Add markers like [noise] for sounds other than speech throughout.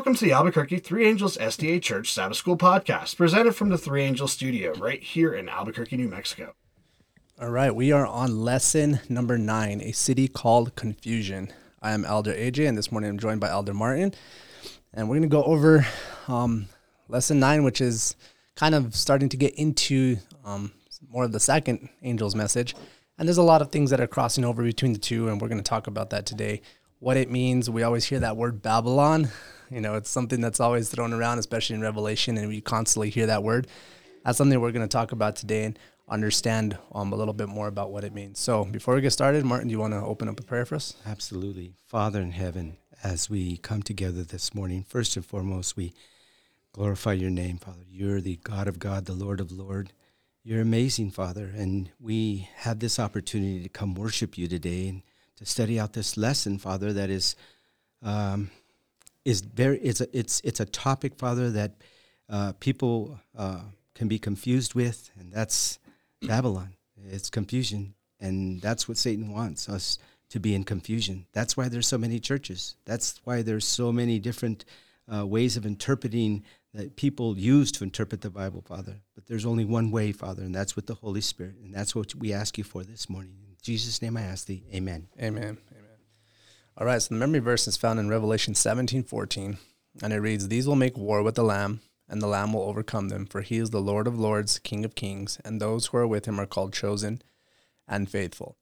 Welcome to the Albuquerque Three Angels SDA Church Sabbath School podcast, presented from the Three Angels studio right here in Albuquerque, New Mexico. All right, we are on lesson number nine, a city called confusion. I am Elder AJ, and this morning I'm joined by Elder Martin, and we're going to go over um, lesson nine, which is kind of starting to get into um, more of the second angel's message. And there's a lot of things that are crossing over between the two, and we're going to talk about that today what it means. We always hear that word Babylon. You know, it's something that's always thrown around, especially in Revelation, and we constantly hear that word. That's something we're going to talk about today and understand um, a little bit more about what it means. So, before we get started, Martin, do you want to open up a prayer for us? Absolutely. Father in heaven, as we come together this morning, first and foremost, we glorify your name, Father. You're the God of God, the Lord of Lord. You're amazing, Father, and we have this opportunity to come worship you today and to study out this lesson, Father, that is um, is very it's a it's it's a topic, Father, that uh, people uh, can be confused with, and that's Babylon. It's confusion, and that's what Satan wants us to be in confusion. That's why there's so many churches. That's why there's so many different uh, ways of interpreting that people use to interpret the Bible, Father. But there's only one way, Father, and that's with the Holy Spirit, and that's what we ask you for this morning. In Jesus' name I ask thee. Amen. Amen. All right, so the memory verse is found in Revelation 17 14, and it reads, These will make war with the Lamb, and the Lamb will overcome them, for he is the Lord of lords, King of kings, and those who are with him are called chosen and faithful.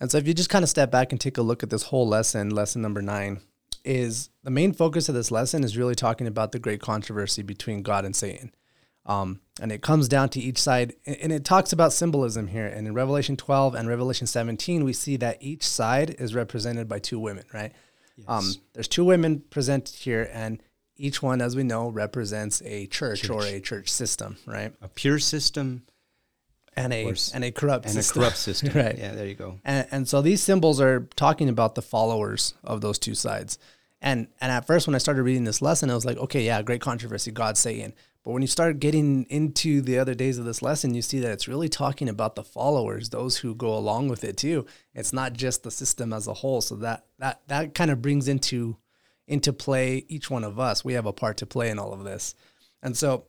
And so if you just kind of step back and take a look at this whole lesson, lesson number nine, is the main focus of this lesson is really talking about the great controversy between God and Satan. Um, and it comes down to each side, and it talks about symbolism here. And in Revelation 12 and Revelation 17, we see that each side is represented by two women, right? Yes. Um, there's two women presented here, and each one, as we know, represents a church, church. or a church system, right? A pure system and a and a corrupt and system. a corrupt system. [laughs] right. Yeah, there you go. And, and so these symbols are talking about the followers of those two sides. And and at first, when I started reading this lesson, I was like, okay, yeah, great controversy, God Satan. But when you start getting into the other days of this lesson, you see that it's really talking about the followers, those who go along with it too. It's not just the system as a whole. So that that that kind of brings into into play each one of us. We have a part to play in all of this. And so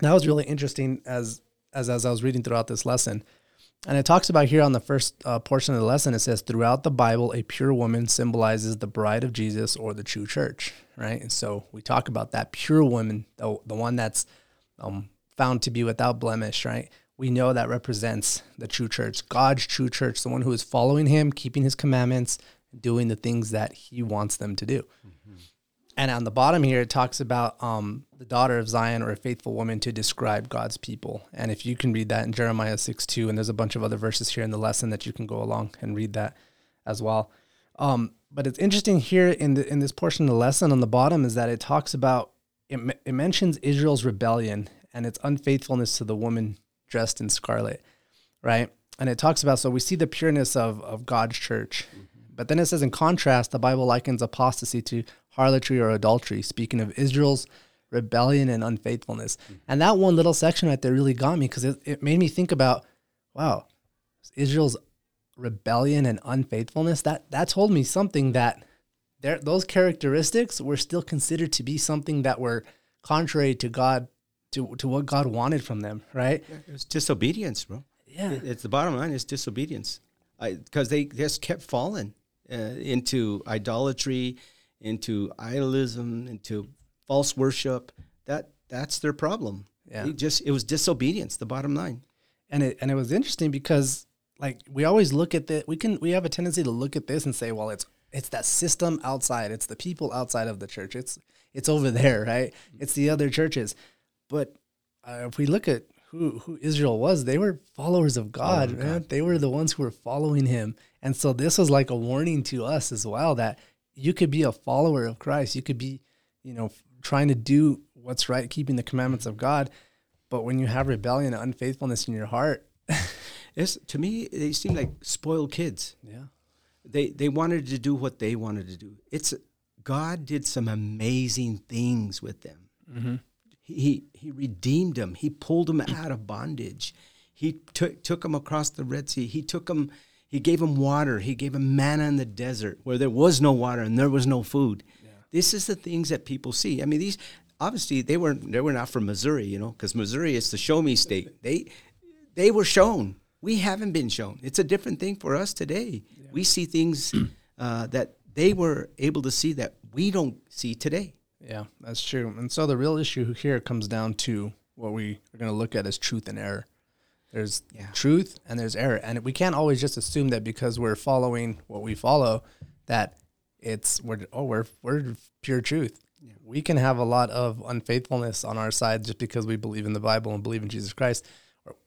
that was really interesting as as as I was reading throughout this lesson. And it talks about here on the first uh, portion of the lesson, it says, throughout the Bible, a pure woman symbolizes the bride of Jesus or the true church, right? And so we talk about that pure woman, the, the one that's um, found to be without blemish, right? We know that represents the true church, God's true church, the one who is following him, keeping his commandments, doing the things that he wants them to do. Mm-hmm. And on the bottom here, it talks about um, the daughter of Zion or a faithful woman to describe God's people. And if you can read that in Jeremiah 6 2, and there's a bunch of other verses here in the lesson that you can go along and read that as well. Um, but it's interesting here in the in this portion of the lesson on the bottom is that it talks about it, it mentions Israel's rebellion and its unfaithfulness to the woman dressed in scarlet, right? And it talks about so we see the pureness of of God's church, mm-hmm. but then it says in contrast, the Bible likens apostasy to harlotry or adultery, speaking of Israel's rebellion and unfaithfulness. Mm-hmm. And that one little section right there really got me because it, it made me think about, wow, Israel's rebellion and unfaithfulness. That that told me something that there those characteristics were still considered to be something that were contrary to God, to, to what God wanted from them, right? It's disobedience, bro. Yeah. It, it's the bottom line is disobedience. Because they just kept falling uh, into idolatry into idolism, into false worship. That that's their problem. Yeah. It just it was disobedience, the bottom line. And it and it was interesting because like we always look at that we can we have a tendency to look at this and say, well, it's it's that system outside, it's the people outside of the church. It's it's over there, right? It's the other churches. But uh, if we look at who who Israel was, they were followers of God, oh, man. God. They were the ones who were following him. And so this was like a warning to us as well that you could be a follower of Christ. You could be, you know, trying to do what's right, keeping the commandments of God. But when you have rebellion and unfaithfulness in your heart, [laughs] it's to me they seem like spoiled kids. Yeah. They they wanted to do what they wanted to do. It's God did some amazing things with them. Mm-hmm. He he redeemed them. He pulled them out of bondage. He took took them across the Red Sea. He took them he gave him water. He gave him manna in the desert where there was no water and there was no food. Yeah. This is the things that people see. I mean, these obviously they were they were not from Missouri, you know, because Missouri is the show me state. [laughs] They they were shown. We haven't been shown. It's a different thing for us today. Yeah. We see things [clears throat] uh, that they were able to see that we don't see today. Yeah, that's true. And so the real issue here comes down to what we are going to look at as truth and error. There's yeah. truth and there's error, and we can't always just assume that because we're following what we follow that it's we're oh we're we're pure truth. Yeah. We can have a lot of unfaithfulness on our side just because we believe in the Bible and believe in Jesus Christ,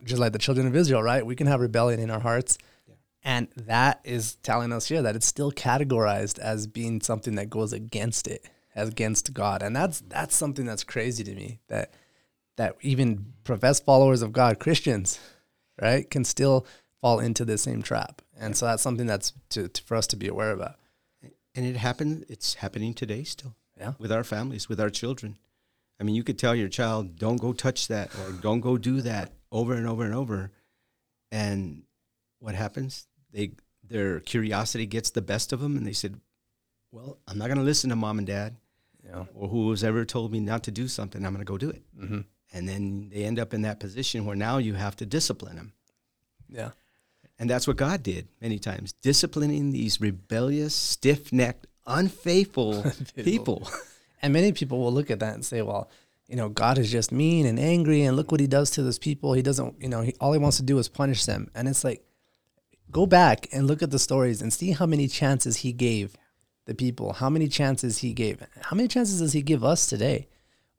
just like the children of Israel, right? We can have rebellion in our hearts, yeah. and that is telling us here that it's still categorized as being something that goes against it, as against God, and that's that's something that's crazy to me that that even professed followers of God, Christians, right, can still fall into the same trap. And so that's something that's to, to, for us to be aware about. And it happened. It's happening today still. Yeah. With our families, with our children. I mean, you could tell your child, "Don't go touch that," or "Don't go do that," over and over and over. And what happens? They their curiosity gets the best of them, and they said, "Well, I'm not going to listen to mom and dad, yeah. or who has ever told me not to do something. I'm going to go do it." Mm-hmm and then they end up in that position where now you have to discipline them. Yeah. And that's what God did many times, disciplining these rebellious, stiff necked, [laughs] unfaithful people. And many people will look at that and say, well, you know, God is just mean and angry, and look what he does to those people. He doesn't, you know, he, all he wants to do is punish them. And it's like, go back and look at the stories and see how many chances he gave the people, how many chances he gave. How many chances does he give us today?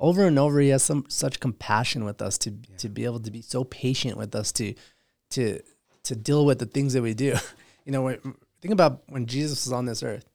Over and over he has some such compassion with us to yeah. to be able to be so patient with us to to to deal with the things that we do. [laughs] You know think about when jesus was on this earth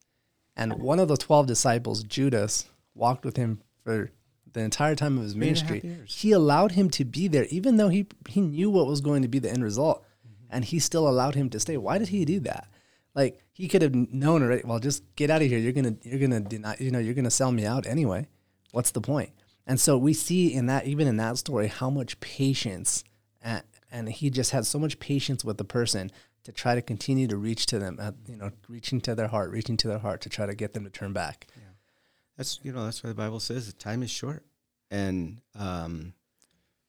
and one of the 12 disciples judas walked with him for the entire time of his ministry. he allowed him to be there even though he he knew what was going to be the end result. Mm-hmm. and he still allowed him to stay. Why did he do that? Like he could have known already well just get out of here. You're gonna you're gonna deny you know you're gonna sell me out anyway. What's the point and so we see in that, even in that story, how much patience, and, and he just had so much patience with the person to try to continue to reach to them, at, you know, reaching to their heart, reaching to their heart to try to get them to turn back. Yeah. That's, you know, that's why the Bible says that time is short. And um,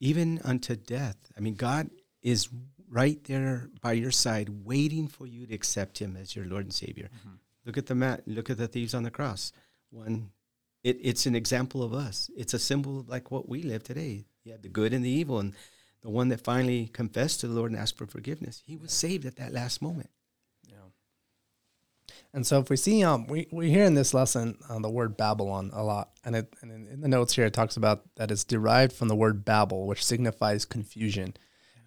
even unto death, I mean, God is right there by your side, waiting for you to accept Him as your Lord and Savior. Mm-hmm. Look at the mat. Look at the thieves on the cross. One it, it's an example of us. It's a symbol of like what we live today. You have the good and the evil, and the one that finally confessed to the Lord and asked for forgiveness, he was saved at that last moment. Yeah. And so if we see, um, we, we hear in this lesson uh, the word Babylon a lot, and it and in, in the notes here it talks about that it's derived from the word Babel, which signifies confusion.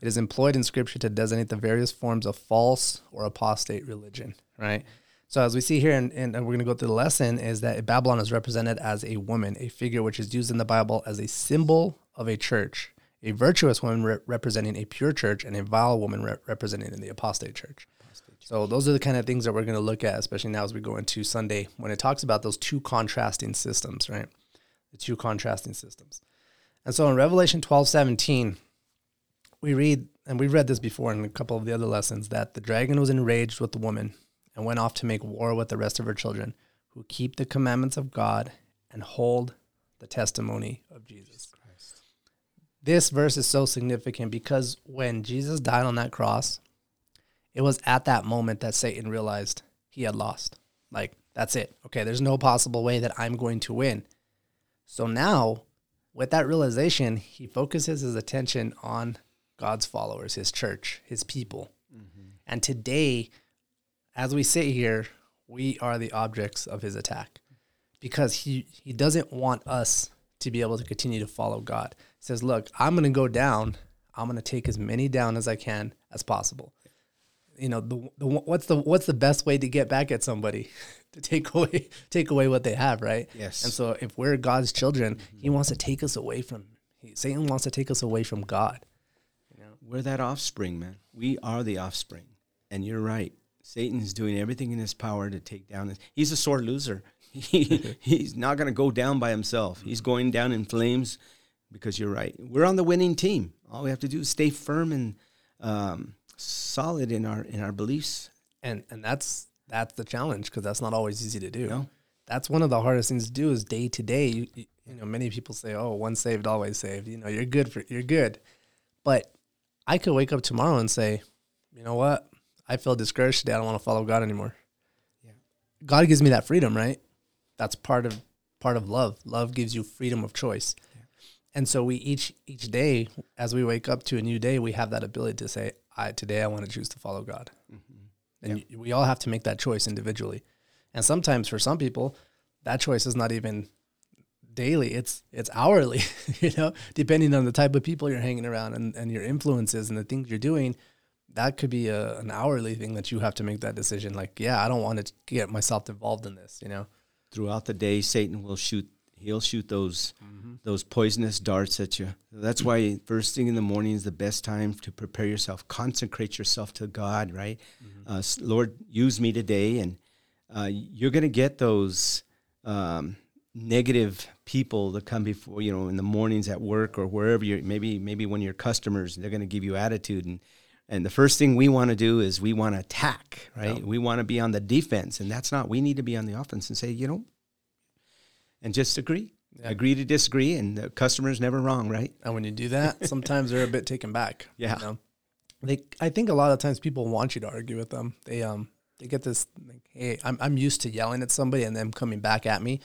It is employed in Scripture to designate the various forms of false or apostate religion. Right. So as we see here, and, and we're going to go through the lesson, is that Babylon is represented as a woman, a figure which is used in the Bible as a symbol of a church, a virtuous woman re- representing a pure church, and a vile woman re- representing the apostate church. apostate church. So those are the kind of things that we're going to look at, especially now as we go into Sunday, when it talks about those two contrasting systems, right? The two contrasting systems. And so in Revelation 12, 17, we read, and we've read this before in a couple of the other lessons, that the dragon was enraged with the woman and went off to make war with the rest of her children who keep the commandments of God and hold the testimony of Jesus. Christ. This verse is so significant because when Jesus died on that cross, it was at that moment that Satan realized he had lost. Like, that's it. Okay, there's no possible way that I'm going to win. So now, with that realization, he focuses his attention on God's followers, his church, his people. Mm-hmm. And today, as we sit here, we are the objects of his attack because he, he doesn't want us to be able to continue to follow God. He says, Look, I'm going to go down. I'm going to take as many down as I can as possible. You know, the, the what's the what's the best way to get back at somebody [laughs] to take away take away what they have, right? Yes. And so if we're God's children, mm-hmm. he wants to take us away from he, Satan wants to take us away from God. You know? We're that offspring, man. We are the offspring. And you're right. Satan's doing everything in his power to take down this. He's a sore loser. [laughs] He, [laughs] he's not going to go down by himself. He's going down in flames because you're right. We're on the winning team. All we have to do is stay firm and um, solid in our in our beliefs. And and that's that's the challenge because that's not always easy to do. No. that's one of the hardest things to do is day to day. You, you, you know, many people say, "Oh, once saved, always saved." You know, you're good for you're good, but I could wake up tomorrow and say, "You know what? I feel discouraged today. I don't want to follow God anymore." Yeah. God gives me that freedom, right? That's part of part of love. Love gives you freedom of choice. And so we each each day, as we wake up to a new day, we have that ability to say, "I today I want to choose to follow God," mm-hmm. and y we all have to make that choice individually. And sometimes for some people, that choice is not even daily; it's it's hourly. [laughs] you know, depending on the type of people you're hanging around and, and your influences and the things you're doing. That could be a, an hourly thing that you have to make that decision. Like, yeah, I don't want to get myself involved in this. You know, throughout the day satan will shoot he'll shoot those those poisonous darts at you. That's why first thing in the morning is the best time to prepare yourself. Consecrate yourself to god right? Uh, lord use me today. And uh, you're going to get those um, negative people that come before you know in the mornings at work or wherever you're maybe maybe when you're customers they're going to give you attitude and and the first thing we want to do is we want to attack right we want to be on the defense and that's not we need to be on the offense and say you know and just agree Yeah. agree to disagree and the customer's never wrong right And when you do that, [laughs] sometimes they're a bit taken back. Yeah. You know? They I think a lot of times people want you to argue with them. They um they get this like, hey, I'm I'm used to yelling at somebody and them coming back at me.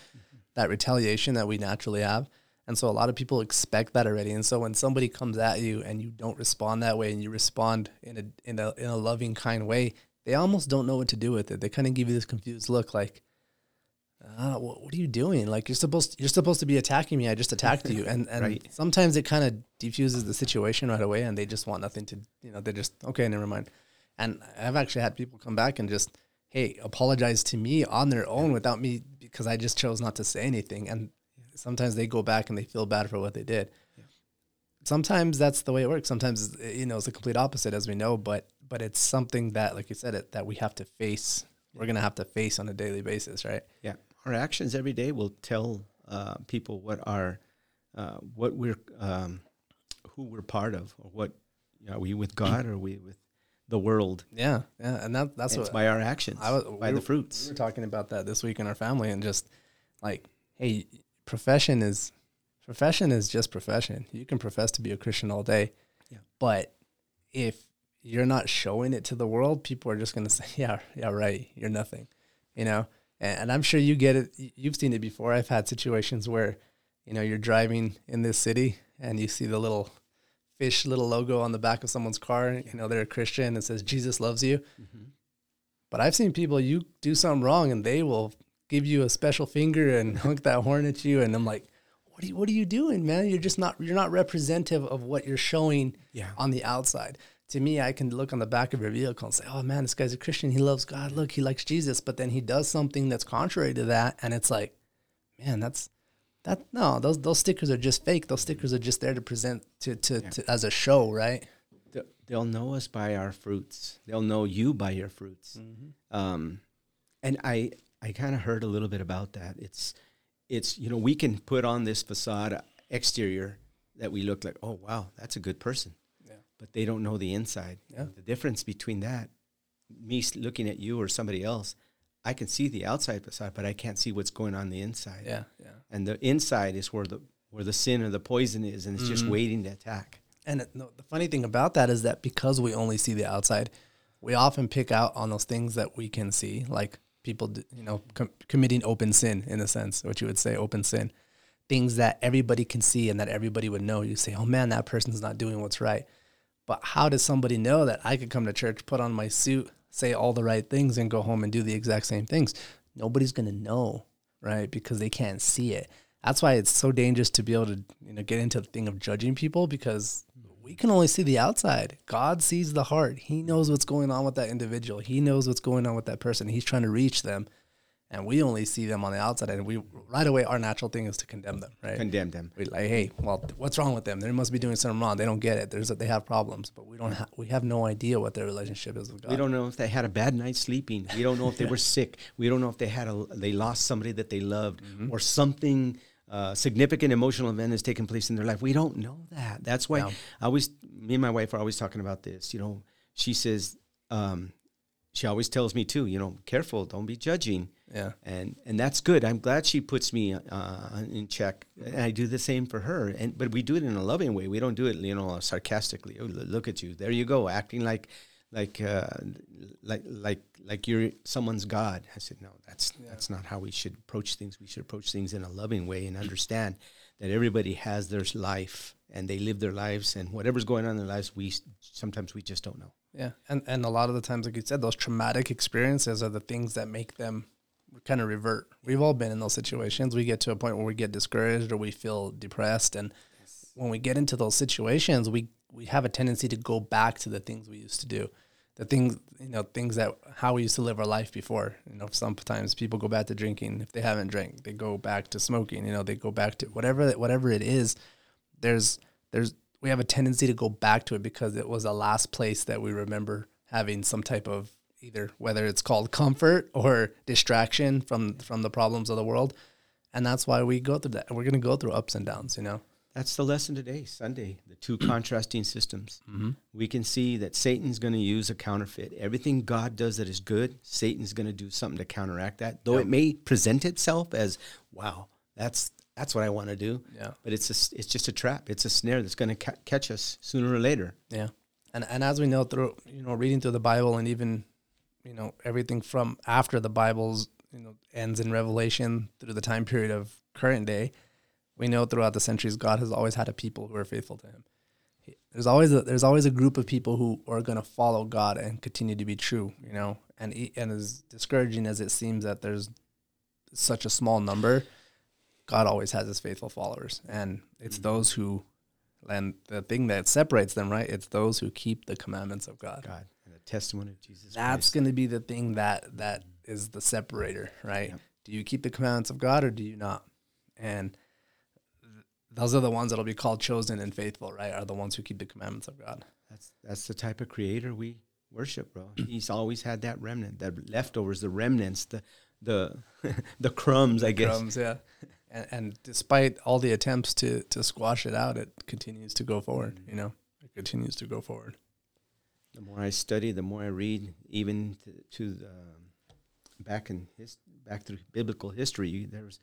That retaliation that we naturally have. And so a lot of people expect that already. And so when somebody comes at you and you don't respond that way and you respond in a in a in a loving, kind way, they almost don't know what to do with it. They kind of give you this confused look like uh, what, what are you doing? Like you're supposed you're supposed to be attacking me. I just attacked you, and and Right. sometimes it kind of defuses the situation right away, and they just want nothing to you know they just okay, never mind. And I've actually had people come back and just hey apologize to me on their own without me because I just chose not to say anything, and sometimes they go back and they feel bad for what they did. Sometimes that's the way it works. Sometimes you know it's the complete opposite, as we know. But but it's something that, like you said, it that we have to face. We're gonna have to face on a daily basis, right? Yeah, our actions every day will tell uh, people what our uh, what we're um, who we're part of, or what are we with [clears throat] God, or are we with the world? Yeah, yeah, and that that's it's what by our actions, I was by we the were- fruits. We were talking about that this week in our family, and just like, hey, profession is profession is just profession. You can profess to be a Christian all day, Yeah. but if you're not showing it to the world, people are just gonna say, [laughs] yeah, yeah, right, you're nothing, you know. And, and I'm sure you get it. You've seen it before. I've had situations where, you know, you're driving in this city and you see the little fish little logo on the back of someone's car. You know, they're a Christian. And it says Jesus loves you. Mm-hmm. But I've seen people you do something wrong and they will give you a special finger and [laughs] honk that horn at you, and I'm like, what are you, what are you doing, man? You're just not you're not representative of what you're showing Yeah. on the outside. To me, I can look on the back of your vehicle and say, "Oh man, this guy's a Christian. He loves God. Look, he likes Jesus." But then he does something that's contrary to that, and it's like, man, that's that. No, those those stickers are just fake. Those stickers are just there to present to to, to as a show, right? They- They'll know us by our fruits. They'll know you by your fruits. Um, and I, I kind of heard a little bit about that. It's, it's you know we can put on this facade exterior that we look like, oh wow, that's a good person. Yeah. But they don't know the inside. Yeah. The difference between that, me looking at you or somebody else, I can see the outside facade, but I can't see what's going on the inside. Yeah, yeah. And the inside is where the where the sin or the poison is, and it's just mm-hmm. waiting to attack. And it, no, the funny thing about that is that because we only see the outside, we often pick out on those things that we can see, like people, you know, com- committing open sin in a sense, what you would say open sin, things that everybody can see and that everybody would know. You say, "Oh man, that person's not doing what's right." But how does somebody know that I could come to church, put on my suit, say all the right things, and go home and do the exact same things? Nobody's gonna know, right? Because they can't see it. That's why it's so dangerous to be able to, you know, get into the thing of judging people because we can only see the outside. God sees the heart. He knows what's going on with that individual. He knows what's going on with that person. He's trying to reach them, and we only see them on the outside. And we right away, our natural thing is to condemn them, right? Condemn them. we like, hey, well, what's wrong with them? They must be doing something wrong. They don't get it. There's they have problems, but we don't. Ha- we have no idea what their relationship is with God. We don't know if they had a bad night sleeping. We don't know if they [laughs] were sick. We don't know if they had a they lost somebody that they loved mm-hmm. or something uh, significant emotional event has taken place in their life. We don't know that. That's why Yeah. I always me and my wife are always talking about this. You know, she says um, she always tells me too. You know, careful, don't be judging. Yeah. and and that's good. I'm glad she puts me uh, in check, and I do the same for her. And but we do it in a loving way. We don't do it, you know, sarcastically. Oh, look at you! There you go, acting like like uh, like like like you're someone's god. I said, no, that's that's not how we should approach things. We should approach things in a loving way and understand that everybody has their life and they live their lives, and whatever's going on in their lives, we sometimes we just don't know. Yeah, and and a lot of the times, like you said, those traumatic experiences are the things that make them kind of revert. We've all been in those situations. We get to a point where we get discouraged or we feel depressed, and when we get into those situations, we we have a tendency to go back to the things we used to do, the things you know, things that how we used to live our life before. You know, sometimes people go back to drinking if they haven't drank. They go back to smoking. You know, they go back to whatever whatever it is. There's there's we have a tendency to go back to it because it was the last place that we remember having some type of either whether it's called comfort or distraction from from the problems of the world and that's why we go through that we're going to go through ups and downs you know That's the lesson today, Sunday, the two [clears throat] contrasting systems. Mm-hmm. We can see that Satan's going to use a counterfeit. Everything God does that is good, Satan's going to do something to counteract that. Though it may present itself as, wow, that's that's what I want to do. Yeah. But it's a, it's just a trap. It's a snare that's going to ca- catch us sooner or later. Yeah. And and as we know through you know reading through the Bible and even you know everything from after the Bible's you know ends in Revelation through the time period of current day, we know throughout the centuries God has always had a people who are faithful to Him. He- There's always a, there's always a group of people who are going to follow God and continue to be true. You know, and and as discouraging as it seems that there's such a small number, God always has His faithful followers, and it's mm-hmm. those who and the thing that separates them, right? It's those who keep the commandments of God. God and the testimony of Jesus That's going to be the thing that that is the separator, right? Yep. Do you keep the commandments of God or do you not? And those are the ones that'll be called chosen and faithful, right? Are the ones who keep the commandments of God. That's that's the type of creator we worship, bro. He's always had that remnant, the leftovers, the remnants, the the [laughs] the crumbs, I guess. Crumbs, yeah. And, and despite all the attempts to to squash it out, it continues to go forward. You know, it continues to go forward. The more I study, the more I read, even to, to the, um, back in his back through biblical history, there was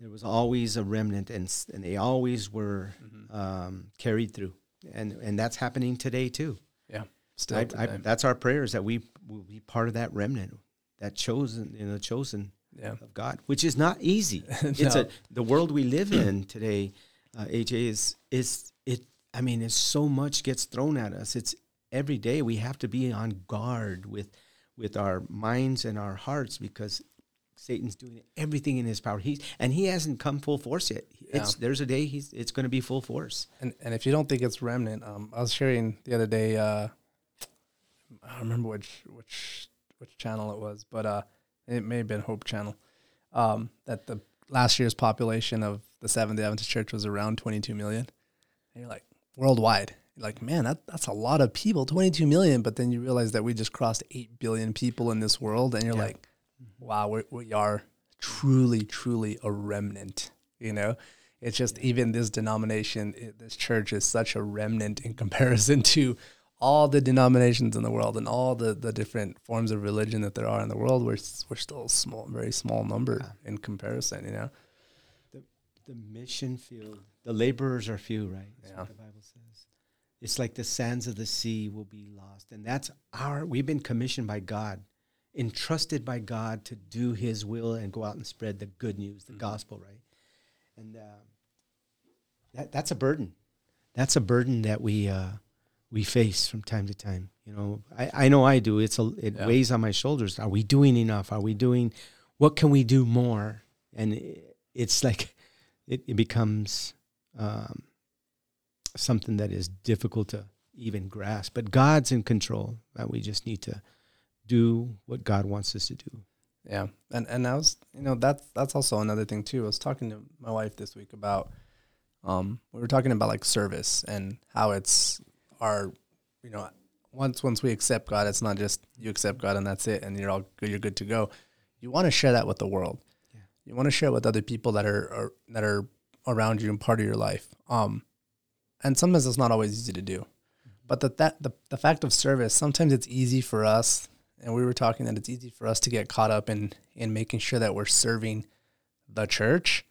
there was always a remnant, and and they always were um, carried through, and and that's happening today too. Yeah, still I, today. I, that's our prayers that we will be part of that remnant, that chosen, you know, chosen yeah, of God, which is not easy. [laughs] It's a the world we live [clears throat] in today. Uh, AJ is is it. I mean, it's so much gets thrown at us. It's every day we have to be on guard with with our minds and our hearts because Satan's doing everything in his power. He's and he hasn't come full force yet. It's there's a day he's it's going to be full force. And and if you don't think it's remnant, um, I was sharing the other day. Uh, I don't remember which which which channel it was, but uh, it may have been Hope Channel. Um, that the last year's population of the Seventh Day Adventist Church was around 22 million, and you're like worldwide. You're like, man, that that's a lot of people, 22 million. But then you realize that we just crossed eight billion people in this world, and you're like, Mm-hmm. wow, we we are truly, truly a remnant. You know, it's just even this denomination, it, this church is such a remnant in [laughs] comparison to all the denominations in the world and all the, the different forms of religion that there are in the world. We're we're still a small, very small number in comparison. You know, The the mission field, the laborers are few, right? That's Yeah. what the Bible says. It's like the sands of the sea will be lost, and that's our. We've been commissioned by God, entrusted by God to do His will and go out and spread the good news, the gospel, right? And uh, that that's a burden. That's a burden that we uh, we face from time to time. You know, I, I know I do. It's a it Yeah. weighs on my shoulders. Are we doing enough? Are we doing? What can we do more? And i- it's like it, it becomes um, something that is difficult to even grasp. But God's in control. Uh, we just need to do what God wants us to do. Yeah, and and I was, you know, that's that's also another thing too. I was talking to my wife this week about, um, we were talking about like service and how it's our, you know, once once we accept God, it's not just you accept God and that's it, and you're all good, you're good to go. You want to share that with the world. Yeah. You want to share it with other people that are, are that are around you and part of your life. Um, and sometimes it's not always easy to do, but the that the the fact of service, sometimes it's easy for us and we were talking that it's easy for us to get caught up in in making sure that we're serving the church,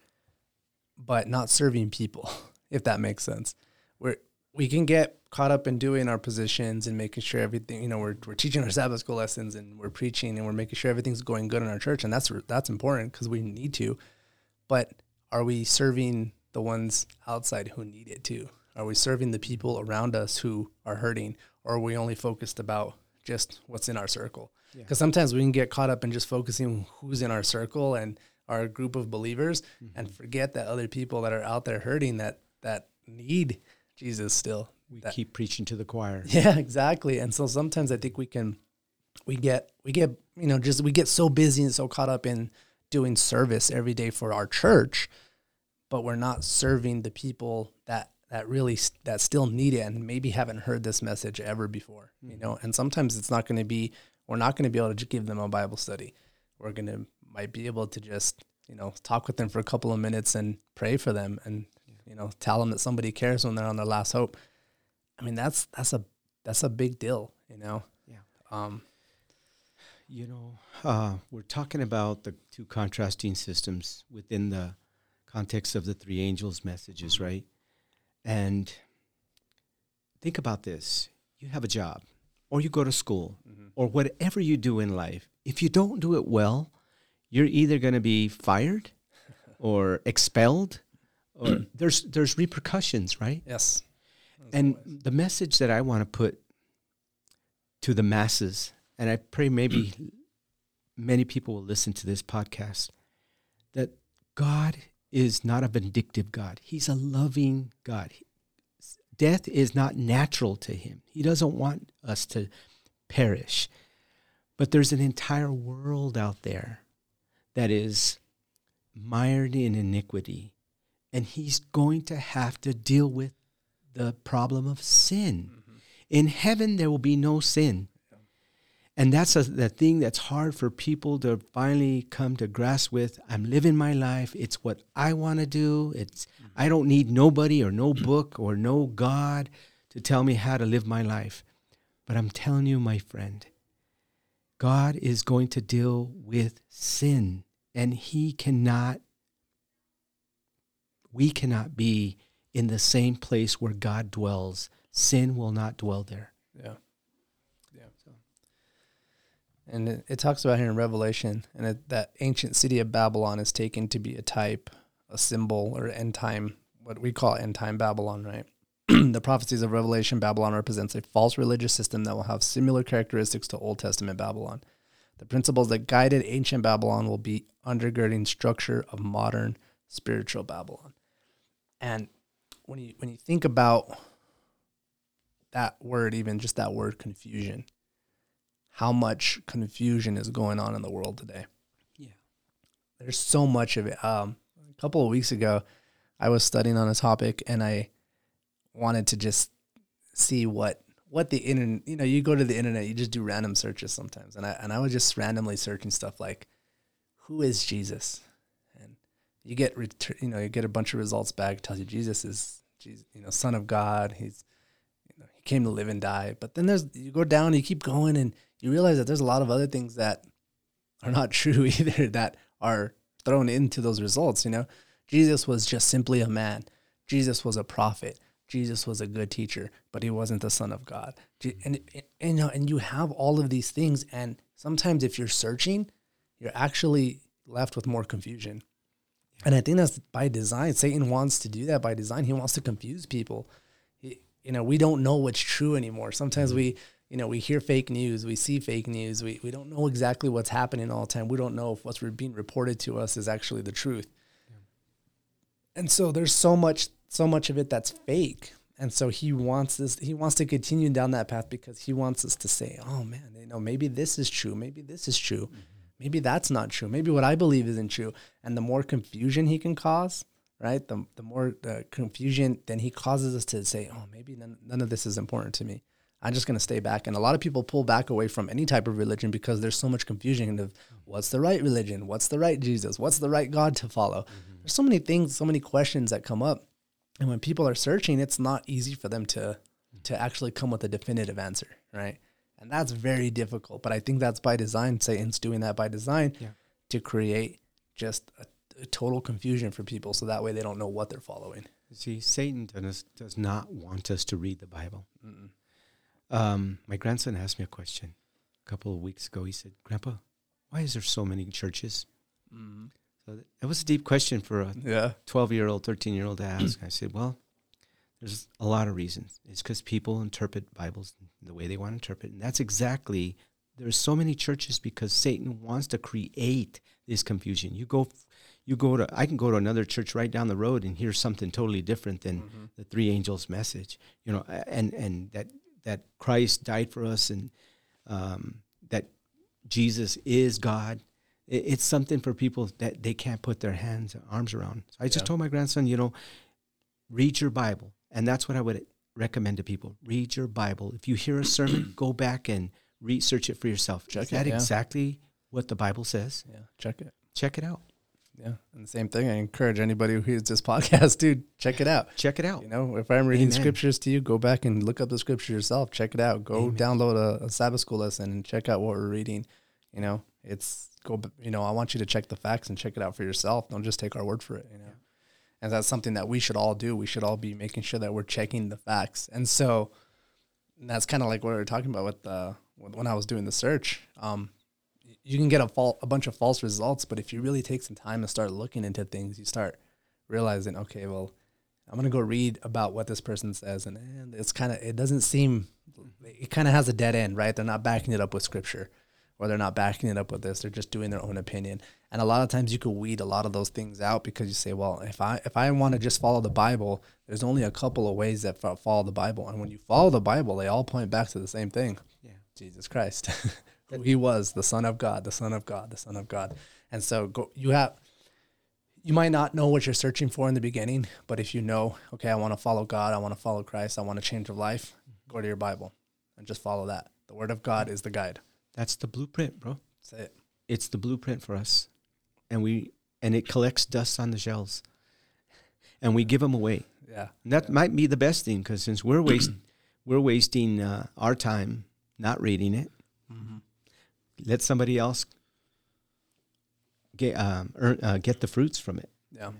but not serving people, [laughs] if that makes sense. We're we can get caught up in doing our positions and making sure everything, you know, we're, we're teaching our Sabbath school lessons and we're preaching and we're making sure everything's going good in our church. And that's, that's important because we need to, but are we serving the ones outside who need it too? Are we serving the people around us who are hurting or are we only focused about just what's in our circle? Because yeah. sometimes we can get caught up in just focusing who's in our circle and our group of believers mm-hmm. and forget that other people that are out there hurting that, that need Jesus still. We that, keep preaching to the choir. [laughs] Yeah, exactly. And so sometimes I think we can we get we get you know just we get so busy and so caught up in doing service every day for our church, but we're not serving the people that that really that still need it and maybe haven't heard this message ever before. Mm-hmm. You know, and sometimes it's not going to be we're not going to be able to give them a Bible study. We're going to might be able to just you know talk with them for a couple of minutes and pray for them and you know, tell them that somebody cares when they're on their last hope. I mean, that's that's a that's a big deal, you know. Yeah. Um, you know, uh, we're talking about the two contrasting systems within the context of the three angels' messages, right? And think about this: you have a job, or you go to school, mm-hmm. or whatever you do in life. If you don't do it well, you're either going to be fired, [laughs] or expelled, or [clears throat] there's there's repercussions, right? Yes. and the message that I want to put to the masses, and I pray maybe [clears throat] many people will listen to this podcast, that God is not a vindictive God. He's a loving God. Death is not natural to him. He doesn't want us to perish. But there's an entire world out there that is mired in iniquity and he's going to have to deal with the problem of sin. Mm-hmm. In heaven, there will be no sin. And that's a, the thing that's hard for people to finally come to grasp with. I'm living my life. It's what I want to do. It's mm-hmm. I don't need nobody or no book or no God to tell me how to live my life. But I'm telling you, my friend, God is going to deal with sin, and He cannot we cannot be in the same place where God dwells. Sin will not dwell there. Yeah. And it, it, talks about here in Revelation, and it, that ancient city of Babylon is taken to be a type, a symbol, or end time, what we call end time Babylon, right? [clears throat] the prophecies of Revelation, Babylon represents a false religious system that will have similar characteristics to Old Testament Babylon. The principles that guided ancient Babylon will be undergirding structure of modern spiritual Babylon. And when you when you think about that word, even just that word confusion, how much confusion is going on in the world today? Yeah, there's so much of it. Um, a couple of weeks ago, I was studying on a topic, and I wanted to just see what what the internet. You know, you go to the internet, you just do random searches sometimes, and I and I was just randomly searching stuff like, "Who is Jesus?" And you get you know you get a bunch of results back. It tells you Jesus is Jesus, you know Son of God. He's you know he came to live and die. But then there's you go down, you keep going, and you realize that there's a lot of other things that are not [laughs] true either that are thrown into those results. You know, Jesus was just simply a man. Jesus was a prophet. Jesus was a good teacher, but he wasn't the son of God. And, and, and, you know, and you have all of these things, and sometimes if you're searching, you're actually left with more confusion. And I think that's by design. Satan wants to do that by design. He wants to confuse people. He, you know, we don't know what's true anymore. Sometimes mm-hmm. we, you know, we hear fake news, we see fake news, we, we don't know exactly what's happening all the time. We don't know if what's being reported to us is actually the truth. Yeah. And so there's so much, so much of it that's fake. And so he wants this, he wants to continue down that path because he wants us to say, oh man, you know, maybe this is true. Maybe this is true. Mm-hmm maybe that's not true. Maybe what I believe isn't true. And the more confusion he can cause, right? The, the more the confusion, then he causes us to say, oh, maybe none, none of this is important to me. I'm just going to stay back. And a lot of people pull back away from any type of religion because there's so much confusion of what's the right religion? What's the right Jesus? What's the right God to follow? Mm-hmm. There's so many things, so many questions that come up. And when people are searching, it's not easy for them to to actually come with a definitive answer, right? And that's very difficult. But I think that's by design. Satan's doing that by design Yeah. to create just a, a total confusion for people so that way they don't know what they're following. See, Satan does, does not want us to read the Bible. Um, my grandson asked me a question a couple of weeks ago. He said, Grandpa, why is there so many churches? So th- it was a deep question for a 12 year old, 13 year old to ask. I said, well, there's a lot of reasons. It's because people interpret Bibles the way they want to interpret. And that's exactly, there's so many churches because Satan wants to create this confusion. You go, you go to, I can go to another church right down the road and hear something totally different than the three angels message, you know, and, and that, that Christ died for us and um, that Jesus is God. It, it's something for people that they can't put their hands and arms around. So I just Yeah. told my grandson, you know, read your Bible. And that's what I would recommend to people. Read your Bible. If you hear a sermon, [clears throat] go back and research it for yourself. Check is that yeah. exactly what the Bible says? Yeah. Check it. Check it out. Yeah. And the same thing. I encourage anybody who hears this [laughs] podcast, dude, check it out. Check it out. You know, if I'm reading Amen. scriptures to you, go back and look up the scripture yourself. Check it out. Go Amen. download a, a Sabbath school lesson and check out what we're reading. You know, it's go. You know, I want you to check the facts and check it out for yourself. Don't just take our word for it. You know, and that's something that we should all do. We should all be making sure that we're checking the facts. And so, and that's kind of like what we were talking about with the when when I was doing the search. Um, you can get a fal- a bunch of false results, but if you really take some time and start looking into things, you start realizing, okay, well, I'm gonna go read about what this person says, and, and it's kind of it doesn't seem it kind of has a dead end, right? They're not backing it up with scripture, or they're not backing it up with this. They're just doing their own opinion, and a lot of times you could weed a lot of those things out because you say, well, if I if I want to just follow the Bible, there's only a couple of ways that follow the Bible, and when you follow the Bible, they all point back to the same thing. Yeah. Jesus Christ, [laughs] who he was, the Son of God, the Son of God, the Son of God. And so go, you have, you might not know what you're searching for in the beginning, but if you know, okay, I want to follow God, I want to follow Christ, I want to change of life, go to your Bible and just follow that. The Word of God is the guide. That's the blueprint, bro. That's it. It's the blueprint for us. And we and it collects dust on the shelves. And we give them away. Yeah. And that might be the best thing because since we're waste, we're wasting uh, our time not reading it, let somebody else get um, earn, uh, get the fruits from it. Yeah.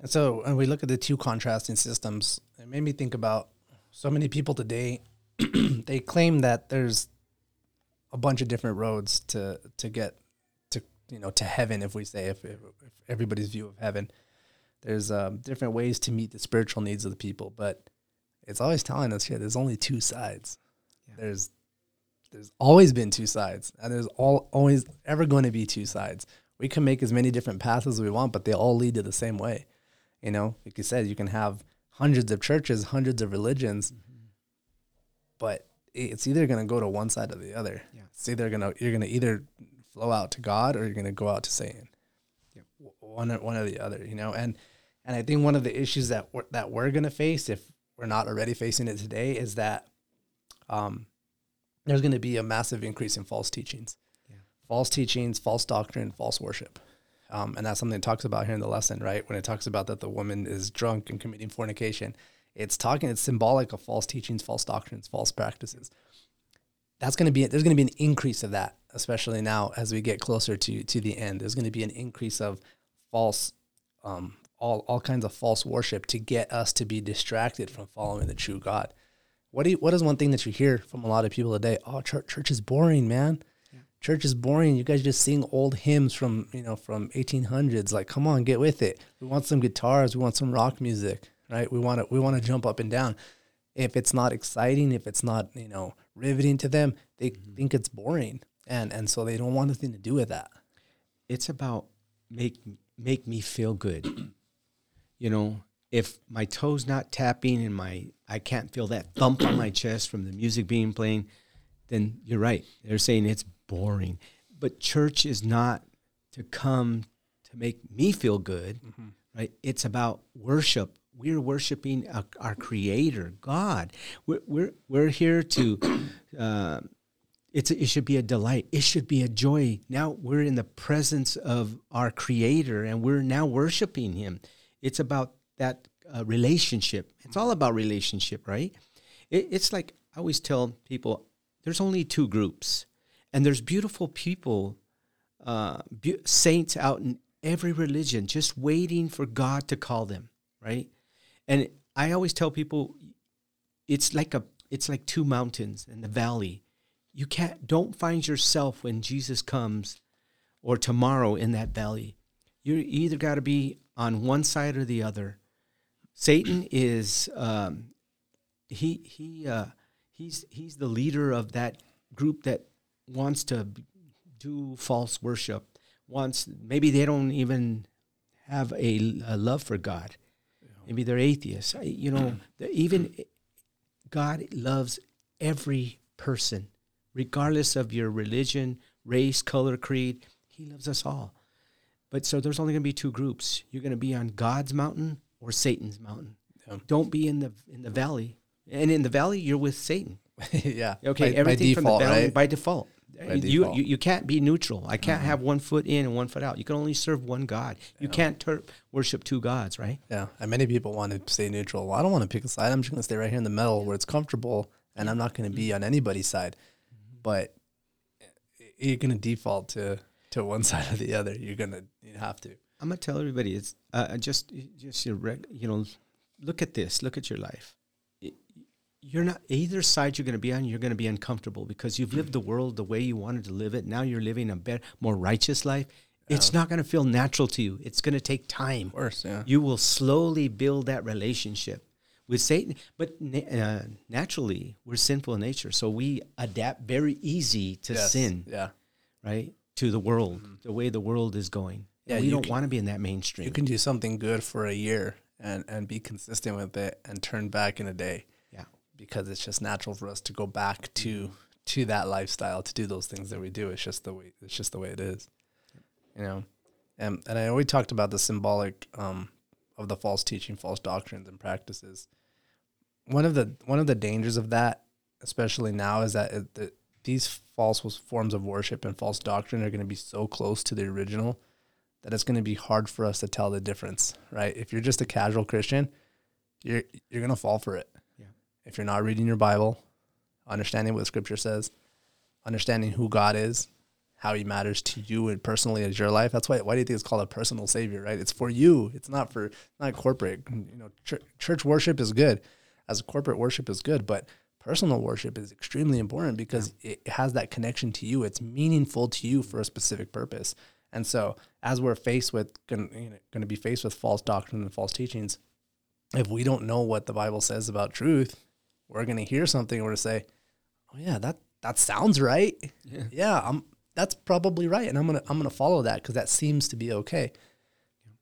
And so when we look at the two contrasting systems, it made me think about so many people today. [clears throat] they claim that there's a bunch of different roads to to get to you know to heaven. If we say if, if, if everybody's view of heaven, there's um, different ways to meet the spiritual needs of the people, but it's always telling us here there's only two sides. Yeah. There's there's always been two sides, and there's all always ever going to be two sides. We can make as many different paths as we want, but they all lead to the same way. You know, like you said, you can have hundreds of churches, hundreds of religions, but it's either going to go to one side or the other. Yeah. It's either going to you're going to either flow out to God or you're going to go out to Satan. Yep. W- One or one or the other, you know. And and I think one of the issues that we're, that we're going to face if we're not already facing it today is that um there's going to be a massive increase in false teachings. Yeah. False teachings, false doctrine, false worship. Um, and that's something it talks about here in the lesson, right? When it talks about that the woman is drunk and committing fornication, it's talking, it's symbolic of false teachings, false doctrines, false practices. That's going to be, there's going to be an increase of that, especially now as we get closer to to the end. There's going to be an increase of false, um, all all kinds of false worship to get us to be distracted from following the true God. What do you, what is one thing that you hear from a lot of people today? Oh, church, church is boring, man. Church is boring. You guys just sing old hymns from you know from 1800s. Like, come on, get with it. We want some guitars. We want some rock music, right? We want to we want to jump up and down. If it's not exciting, if it's not you know riveting to them, they mm-hmm. think it's boring, and and so they don't want anything to do with that. It's about make make me feel good. [clears throat] You know, if my toes not tapping and my I can't feel that thump on my chest from the music being playing, then you're right. They're saying it's boring. But church is not to come to make me feel good, right? It's about worship. We're worshiping our, our Creator, God. We're we're we're here to. [coughs] Uh, it's it should be a delight. It should be a joy. Now we're in the presence of our Creator, and we're now worshiping Him. It's about that uh, relationship. It's all about relationship, right? It, it's like I always tell people: there's only two groups, and there's beautiful people, uh, be- saints out in every religion, just waiting for God to call them, right? And I always tell people, it's like a it's like two mountains in the valley. You can't don't find yourself when Jesus comes or tomorrow in that valley. You either got to be on one side or the other. Satan is um, he he uh, he's he's the leader of that group that wants to do false worship. Wants maybe they don't even have a, a love for God. Maybe they're atheists. I- You know, the- even God loves every person, regardless of your religion, race, color, creed. He loves us all. But so there's only going to be two groups. You're going to be on God's mountain or Satan's mountain. Yeah. Don't be in the in the valley. And in the valley, you're with Satan. [laughs] yeah. Okay, By- by everything default, from the valley right? by default. By you, default. Mm-hmm. you you can't be neutral. I can't have one foot in and one foot out. You can only serve one God. You can't ter- worship two gods, right? Yeah, and many people want to stay neutral. Well, I don't want to pick a side. I'm just going to stay right here in the middle where it's comfortable, and I'm not going to be on anybody's side. But you're going to default to to one [laughs] side or the other. You're gonna you have to. I'm gonna tell everybody it's uh, just just your reg- you know look at this look at your life. It- you're not either side you're gonna be on you're gonna be uncomfortable because you've lived the world the way you wanted to live it. Now you're living a better more righteous life. It's not gonna feel natural to you. It's gonna take time. Worse, yeah. you will slowly build that relationship with Satan. But na- uh, naturally we're sinful in nature so we adapt very easy to Yes, sin Yeah, right? To the world the way the world is going Yeah, we you don't can- want to be in that mainstream you can do something good for a year and and be consistent with it and turn back in a day yeah because it's just natural for us to go back to to that lifestyle to do those things that we do. It's just the way it's just the way it is, you know. And and I always talked about the symbolic um, of the false teaching, false doctrines and practices. One of the one of the dangers of that, especially now, is that it, that these false forms of worship and false doctrine are going to be so close to the original that it's going to be hard for us to tell the difference. Right? If you're just a casual Christian, you're you're going to fall for it if you're not reading your Bible, understanding what the scripture says, understanding who God is, how he matters to you and personally as your life. That's why why do you think it's called a personal savior, right? It's for you. It's not for not corporate. You know, church, church worship is good. As corporate worship is good, but personal worship is extremely important because it has that connection to you. It's meaningful to you for a specific purpose. And so, as we're faced with going you know, to be faced with false doctrine and false teachings, if we don't know what the Bible says about truth, we're going to hear something and we're going to say, "Oh yeah, that that sounds right. Yeah. Yeah, I'm that's probably right, and I'm gonna I'm gonna follow that because that seems to be okay."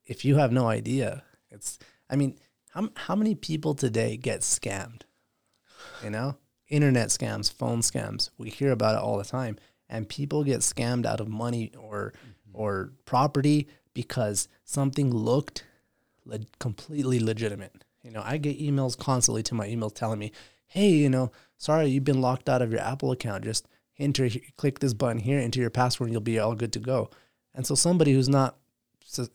If you have no idea, it's I mean, how how many people today get scammed? You know, internet scams, phone scams. We hear about it all the time, and people get scammed out of money or or property because something looked le- completely legitimate. You know, I get emails constantly to my email telling me, "Hey, you know, sorry you've been locked out of your Apple account. Just enter, click this button here, enter your password, and you'll be all good to go." And so somebody who's not,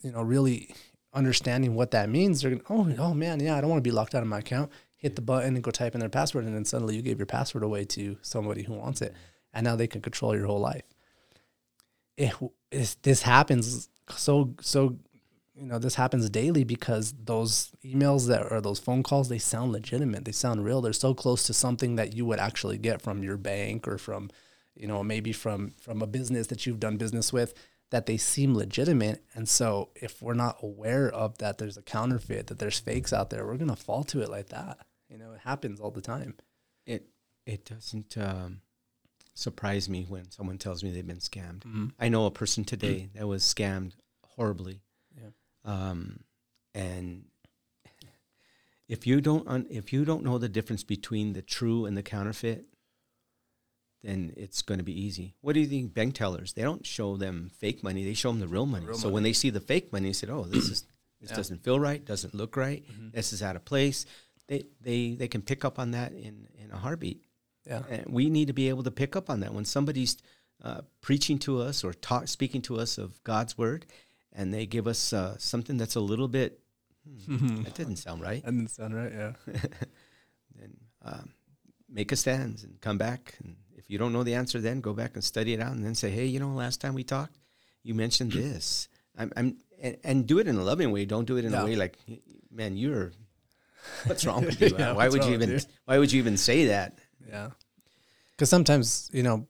you know, really understanding what that means, they're going, "Oh, oh man, yeah, I don't want to be locked out of my account." Hit the button and go type in their password, and then suddenly you gave your password away to somebody who wants it, and now they can control your whole life. It, this happens so so you know this happens daily because those emails that or those phone calls they sound legitimate. They sound real. They're so close to something that you would actually get from your bank or from you know maybe from from a business that you've done business with that they seem legitimate. And so if we're not aware of that there's a counterfeit that there's fakes out there we're going to fall to it like that. You know it happens all the time. It it doesn't um, surprise me when someone tells me they've been scammed. I know a person today that was scammed horribly. Yeah. Um, and if you don't un- if you don't know the difference between the true and the counterfeit, then it's going to be easy. What do you think bank tellers? They don't show them fake money; they show them the real money. real so when they see the fake money, they say, "Oh, this is this Yeah. doesn't feel right, doesn't look right, Mm-hmm. this is out of place." They they they can pick up on that in in a heartbeat. Yeah And we need to be able to pick up on that when somebody's uh, preaching to us or talk, speaking to us of God's word, and they give us uh, something that's a little bit hmm, that didn't sound right. that didn't sound right yeah [laughs] then um, make a stand and come back. And if you don't know the answer, then go back and study it out, and then say, "Hey, you know, last time we talked, you mentioned [clears throat] this." I'm, I'm and, and do it in a loving way. Don't do it in Yeah. a way like, "Man, you're what's [laughs] wrong with [laughs] you? Yeah, why would you even? you?" Why would you even say that?" Yeah. Because sometimes, you know,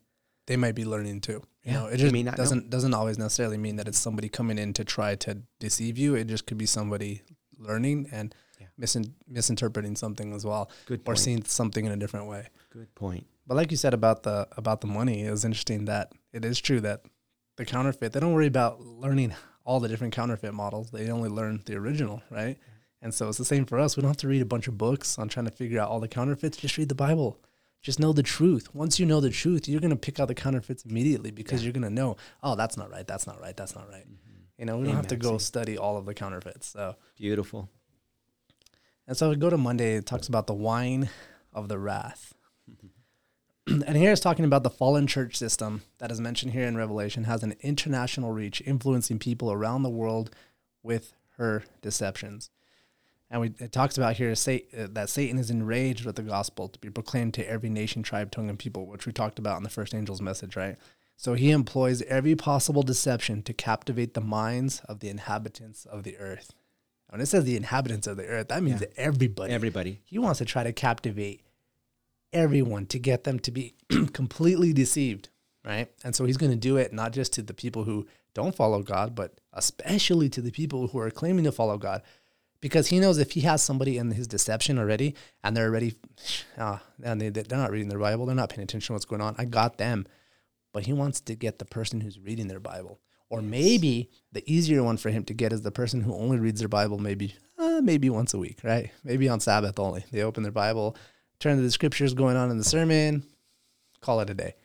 they might be learning too. You Yeah, know, it just not know. doesn't doesn't always necessarily mean that it's somebody coming in to try to deceive you. It just could be somebody learning and Yeah. misin- misinterpreting something as well, Good or seeing something in a different way. Good point. But like you said about the about the money, it was interesting that it is true that the counterfeit they don't worry about learning all the different counterfeit models. They only learn the original, right? And so it's the same for us. We don't have to read a bunch of books on trying to figure out all the counterfeits. Just read the Bible. Just know the truth. Once you know the truth, you're gonna pick out the counterfeits immediately because you're gonna know, oh, that's not right, that's not right, that's not right. You know, we don't have to Mm-hmm. Go study all of the counterfeits. So Beautiful. and so we go to Monday, it talks about the wine of the wrath. [laughs] and here it's talking about the fallen church system that is mentioned here in Revelation has an international reach, influencing people around the world with her deceptions. And we, it talks about here Sa- uh, that Satan is enraged with the gospel to be proclaimed to every nation, tribe, tongue, and people, which we talked about in the first angel's message, right? So he employs every possible deception to captivate the minds of the inhabitants of the earth. When it says the inhabitants of the earth, that means Yeah. everybody. Everybody. He wants to try to captivate everyone to get them to be [clears throat] completely deceived, right? And so he's going to do it not just to the people who don't follow God, but especially to the people who are claiming to follow God. Because he knows if he has somebody in his deception already and they're already, [sighs] ah, and they, they're not reading their Bible, they're not paying attention to what's going on. I got them. But he wants to get the person who's reading their Bible. Or maybe the easier one for him to get is the person who only reads their Bible maybe uh, maybe once a week, right? Maybe on Sabbath only. They open their Bible, turn to the scriptures going on in the sermon, call it a day.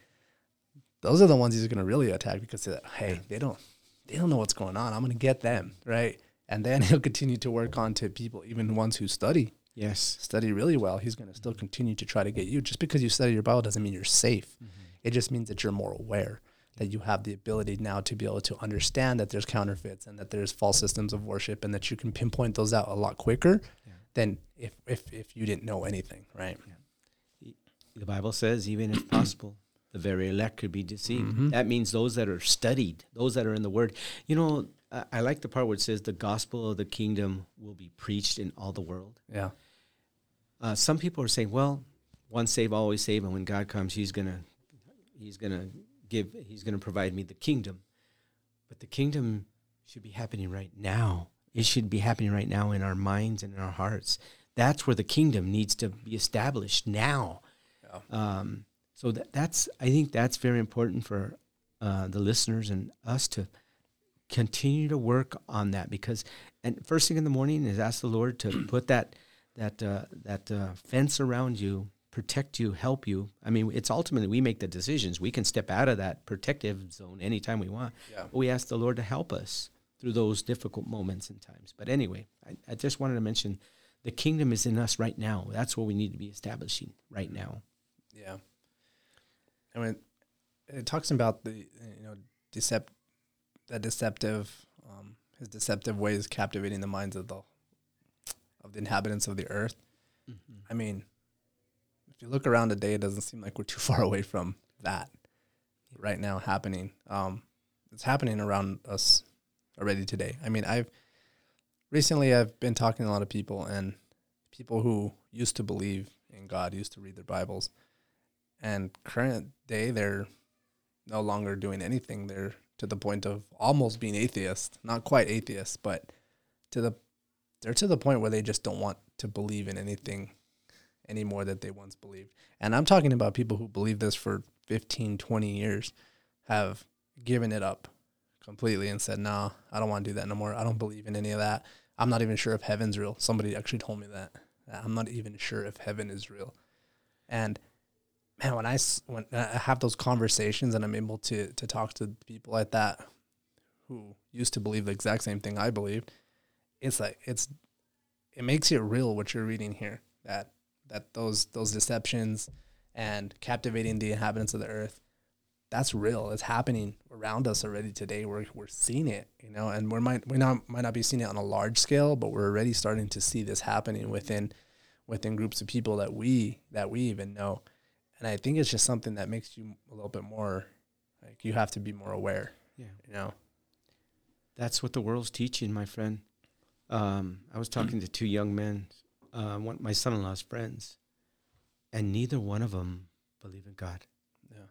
Those are the ones he's going to really attack because they're like, hey, they don't they don't know what's going on. I'm going to get them, right? And then [laughs] he'll continue to work on to people, even ones who study Yes. study really well. He's going to still continue to try to get you. Just because you study your Bible doesn't mean you're safe. It just means that you're more aware, that you have the ability now to be able to understand that there's counterfeits and that there's false systems of worship and that you can pinpoint those out a lot quicker than if, if, if you didn't know anything, right? The Bible says, even if possible, the very elect could be deceived. Mm-hmm. That means those that are studied, those that are in the Word. You know, I, I like the part where it says the gospel of the kingdom will be preached in all the world. Yeah. Uh, some people are saying, well, once saved, always saved, and when God comes, He's gonna, He's gonna give, He's gonna provide me the kingdom. But the kingdom should be happening right now. It should be happening right now in our minds and in our hearts. That's where the kingdom needs to be established now. Um, so that, that's, I think that's very important for uh, the listeners and us to continue to work on that because, and first thing in the morning is ask the Lord to [clears throat] put that that uh, that uh, fence around you, protect you, help you. I mean, it's ultimately we make the decisions. We can step out of that protective zone anytime we want. Yeah. But we ask the Lord to help us through those difficult moments and times. But anyway, I, I just wanted to mention the kingdom is in us right now. That's what we need to be establishing right now. Yeah. I mean, it talks about the you know decept that deceptive um, his deceptive ways captivating the minds of the of the inhabitants of the earth. I mean, if you look around today, it doesn't seem like we're too [laughs] far away from that right now happening. Um, it's happening around us already today. I mean, I've recently I've been talking to a lot of people and people who used to believe in God, used to read their Bibles, and current day they're no longer doing anything. They're to the point of almost being atheist, not quite atheist, but to the they're to the point where they just don't want to believe in anything anymore that they once believed. And I'm talking about people who believe this for 15, 20 years have given it up completely and said, "No, I don't want to do that no more. I don't believe in any of that. I'm not even sure if heaven's real." Somebody actually told me that. I'm not even sure if heaven is real. And man, when I when I have those conversations and I'm able to to talk to people like that who used to believe the exact same thing I believed, it's like it's it makes it real what you're reading here. That that those those deceptions and captivating the inhabitants of the earth, that's real. It's happening around us already today. We're we're seeing it, you know, and we might we not might not be seeing it on a large scale, but we're already starting to see this happening within within groups of people that we that we even know. And I think it's just something that makes you a little bit more like you have to be more aware. Yeah. You know. That's what the world's teaching, my friend. Um, I was talking to two young men, uh, one, my son-in-law's friends, and neither one of them believe in God. Yeah.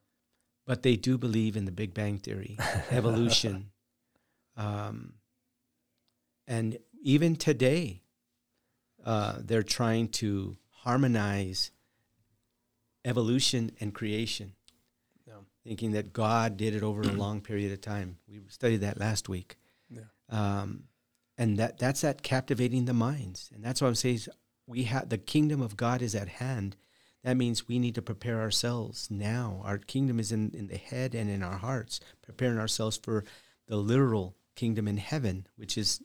But they do believe in the Big Bang Theory, [laughs] evolution. Um, and even today, uh, they're trying to harmonize evolution and creation, Yeah. thinking that God did it over a long [clears throat] period of time. We studied that last week. Yeah. Um, and that that's that captivating the minds. And that's what I'm saying. We have the kingdom of God is at hand. That means we need to prepare ourselves now. Our kingdom is in, in the head and in our hearts, preparing ourselves for the literal kingdom in heaven, which is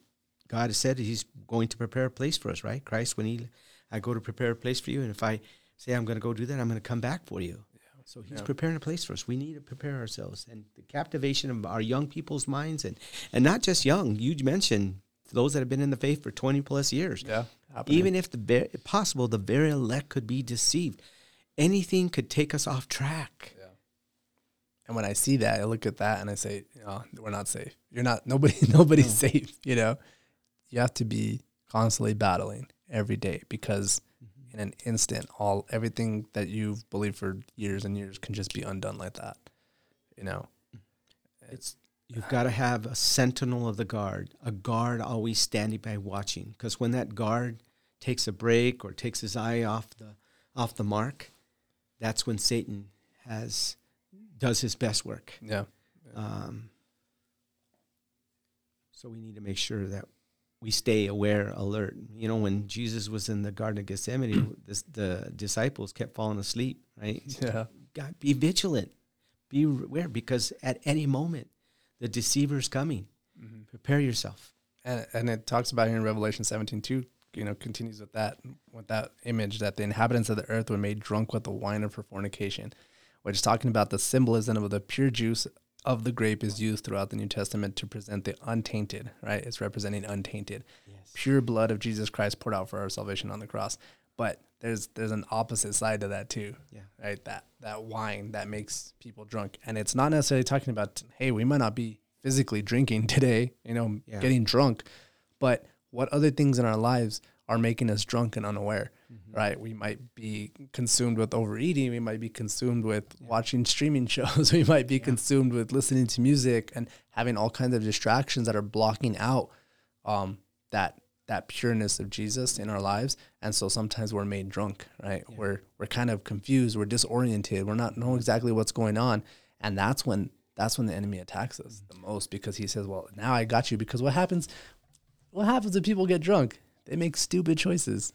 God has said He's going to prepare a place for us, right? Christ, when He, I go to prepare a place for you, and if I say I'm going to go do that, I'm going to come back for you. So He's Yeah. preparing a place for us. We need to prepare ourselves, and the captivation of our young people's minds, and and not just young. You mentioned those that have been in the faith for 20 plus years. Yeah. Even if the very, possible, the very elect could be deceived. Anything could take us off track. And when I see that, I look at that and I say, "Oh, we're not safe. You're not. Nobody. [laughs] Nobody's safe. You know, you have to be constantly battling every day because in an instant, all everything that you've believed for years and years can just be undone like that. You know, it's You've got to have a sentinel of the guard, a guard always standing by watching. Because when that guard takes a break or takes his eye off the off the mark, that's when Satan has does his best work. yeah, Um, so we need to make sure that we stay aware, alert. You know, when Jesus was in the Garden of Gethsemane, [clears throat] this, the disciples kept falling asleep. Right? yeah, God, be vigilant, be aware, because at any moment, the deceiver's coming. Mm-hmm. Prepare yourself. and and it talks about here in Revelation seventeen two. You know, continues with that with that image that the inhabitants of the earth were made drunk with the wine of her fornication, which is talking about the symbolism of the pure juice of the grape is used throughout the New Testament to present the untainted. Right, it's representing untainted, pure blood of Jesus Christ poured out for our salvation on the cross. But there's there's an opposite side to that too. Yeah. Right. That that wine that makes people drunk. And it's not necessarily talking about, hey, we might not be physically drinking [laughs] today, you know, Yeah. getting drunk, but what other things in our lives are making us drunk and unaware, right? We might be consumed with overeating. We might be consumed with watching streaming [laughs] shows. we might be consumed with listening to music and having all kinds of distractions that are blocking out um, that that pureness of Jesus in our lives. And so sometimes we're made drunk, right? We're we're kind of confused. We're disoriented. We're not knowing exactly what's going on, and that's when that's when the enemy attacks us the most because he says, "Well, now I got you." Because what happens? What happens if people get drunk? They make stupid choices.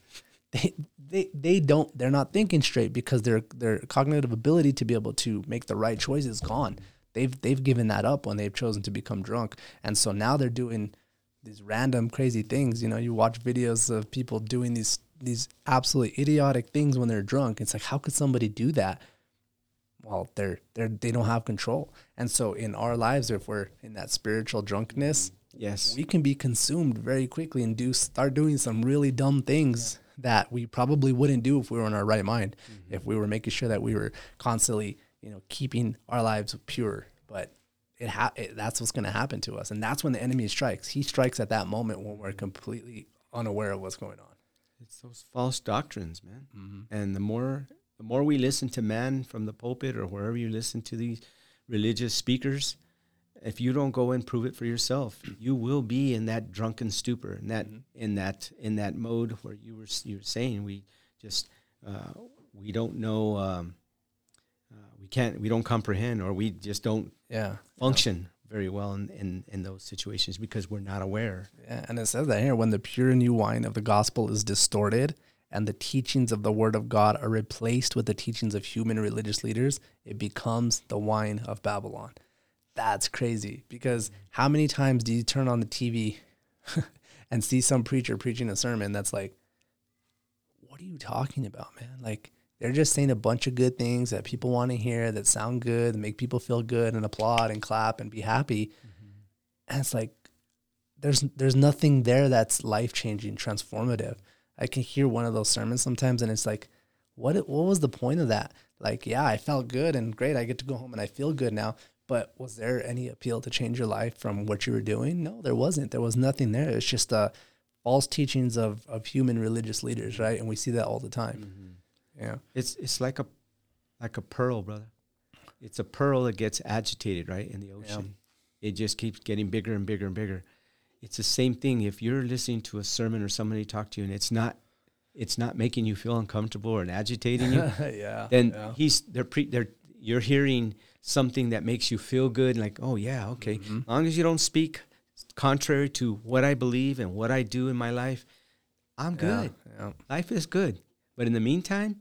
They they they don't. They're not thinking straight because their their cognitive ability to be able to make the right choice is gone. They've they've given that up when they've chosen to become drunk, and so now they're doing these random crazy things. You know, you watch videos of people doing these these absolutely idiotic things when they're drunk. It's like, how could somebody do that? Well, they're they're they don't have control. And so in our lives, if we're in that spiritual drunkenness, Yes. we can be consumed very quickly and do start doing some really dumb things that we probably wouldn't do if we were in our right mind. Mm-hmm. If we were making sure that we were constantly, you know, keeping our lives pure. But it, ha- it that's what's going to happen to us, and that's when the enemy strikes. He strikes at that moment when we're completely unaware of what's going on. It's those false doctrines, man. Mm-hmm. And the more the more we listen to man from the pulpit or wherever you listen to these religious speakers, if you don't go and prove it for yourself, you will be in that drunken stupor, in that in that in that mode where you were you were saying we just uh, we don't know, um, uh, we can't, we don't comprehend, or we just don't Yeah. function very well in, in in those situations because we're not aware. Yeah, and it says that here when the pure new wine of the gospel is distorted and the teachings of the word of God are replaced with the teachings of human religious leaders, it becomes the wine of Babylon. That's crazy because how many times do you turn on the TV [laughs] and see some preacher preaching a sermon that's like, what are you talking about, man? Like, they're just saying a bunch of good things that people want to hear that sound good, that make people feel good and applaud and clap and be happy. Mm-hmm. And it's like, there's there's nothing there that's life changing, transformative. I can hear one of those sermons sometimes, and it's like, what what was the point of that? Like, yeah, I felt good and great. I get to go home and I feel good now. But was there any appeal to change your life from what you were doing? No, there wasn't. There was nothing there. It's just uh, false teachings of, of human religious leaders, right? And we see that all the time. Yeah. It's it's like a like a pearl, brother. It's a pearl that gets agitated, right, in the ocean. It just keeps getting bigger and bigger and bigger. It's the same thing if you're listening to a sermon or somebody talk to you and it's not it's not making you feel uncomfortable or agitating you, [laughs] yeah. then yeah. he's they're pre they're you're hearing something that makes you feel good like oh yeah okay Mm-hmm. as long as you don't speak contrary to what i believe and what i do in my life i'm good Yeah. life is good but in the meantime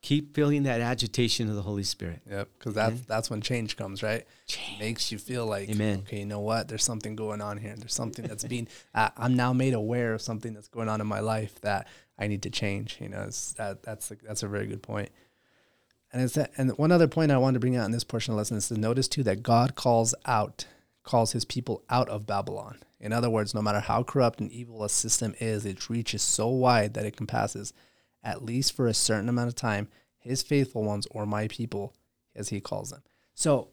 keep feeling that agitation of the holy spirit Yep, because that's that's when change comes, right? Change. Makes you feel like, Amen. okay, you know what? There's something going on here. There's something that's being. I, I'm now made aware of something that's going on in my life that I need to change. You know, it's, that that's a, that's a very good point. And it's and one other point I wanted to bring out in this portion of the lesson is to notice too that God calls out, calls His people out of Babylon. In other words, no matter how corrupt and evil a system is, its reach is so wide that it compasses, at least for a certain amount of time, His faithful ones or my people, as He calls them. So,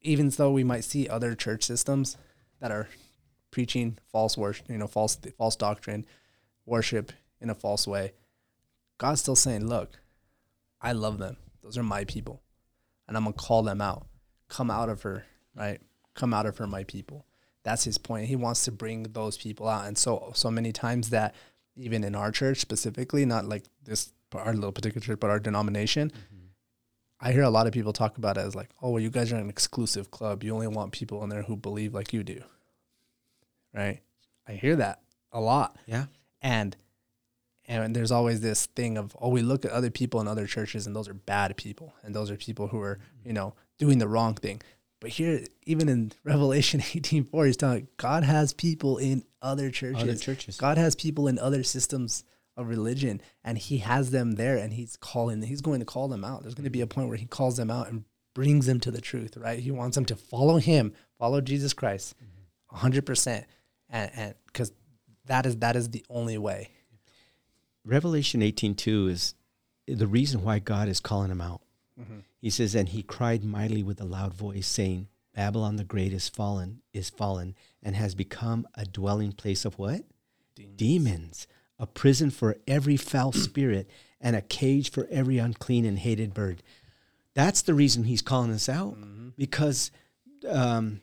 even though we might see other church systems that are preaching false worship, you know, false false doctrine, worship in a false way, God's still saying, "Look, I love them. Those are my people, and I'm gonna call them out. Come out of her, right? Come out of her, my people." That's his point. He wants to bring those people out, and so so many times that even in our church specifically, not like this our little particular church, but our denomination, I hear a lot of people talk about it as like, oh, well, you guys are an exclusive club. You only want people in there who believe like you do. Right? I hear that a lot. yeah And and there's always this thing of, oh, we look at other people in other churches and those are bad people. And those are people who are, you know, doing the wrong thing. But here, even in [laughs] Revelation 18 4, he's telling God has people in other churches. other churches. God has people in other systems of religion and he has them there and he's calling he's going to call them out there's going to be a point where he calls them out and brings them to the truth right he wants them to follow him follow jesus christ 100% and and because that is that is the only way Revelation 18:2 is the reason why God is calling him out. Mm-hmm. He says, "And he cried mightily with a loud voice, saying, Babylon the great is fallen, is fallen, and has become a dwelling place of what? Demons, a prison for every foul [clears throat] spirit, and a cage for every unclean and hated bird." That's the reason he's calling us out, because um,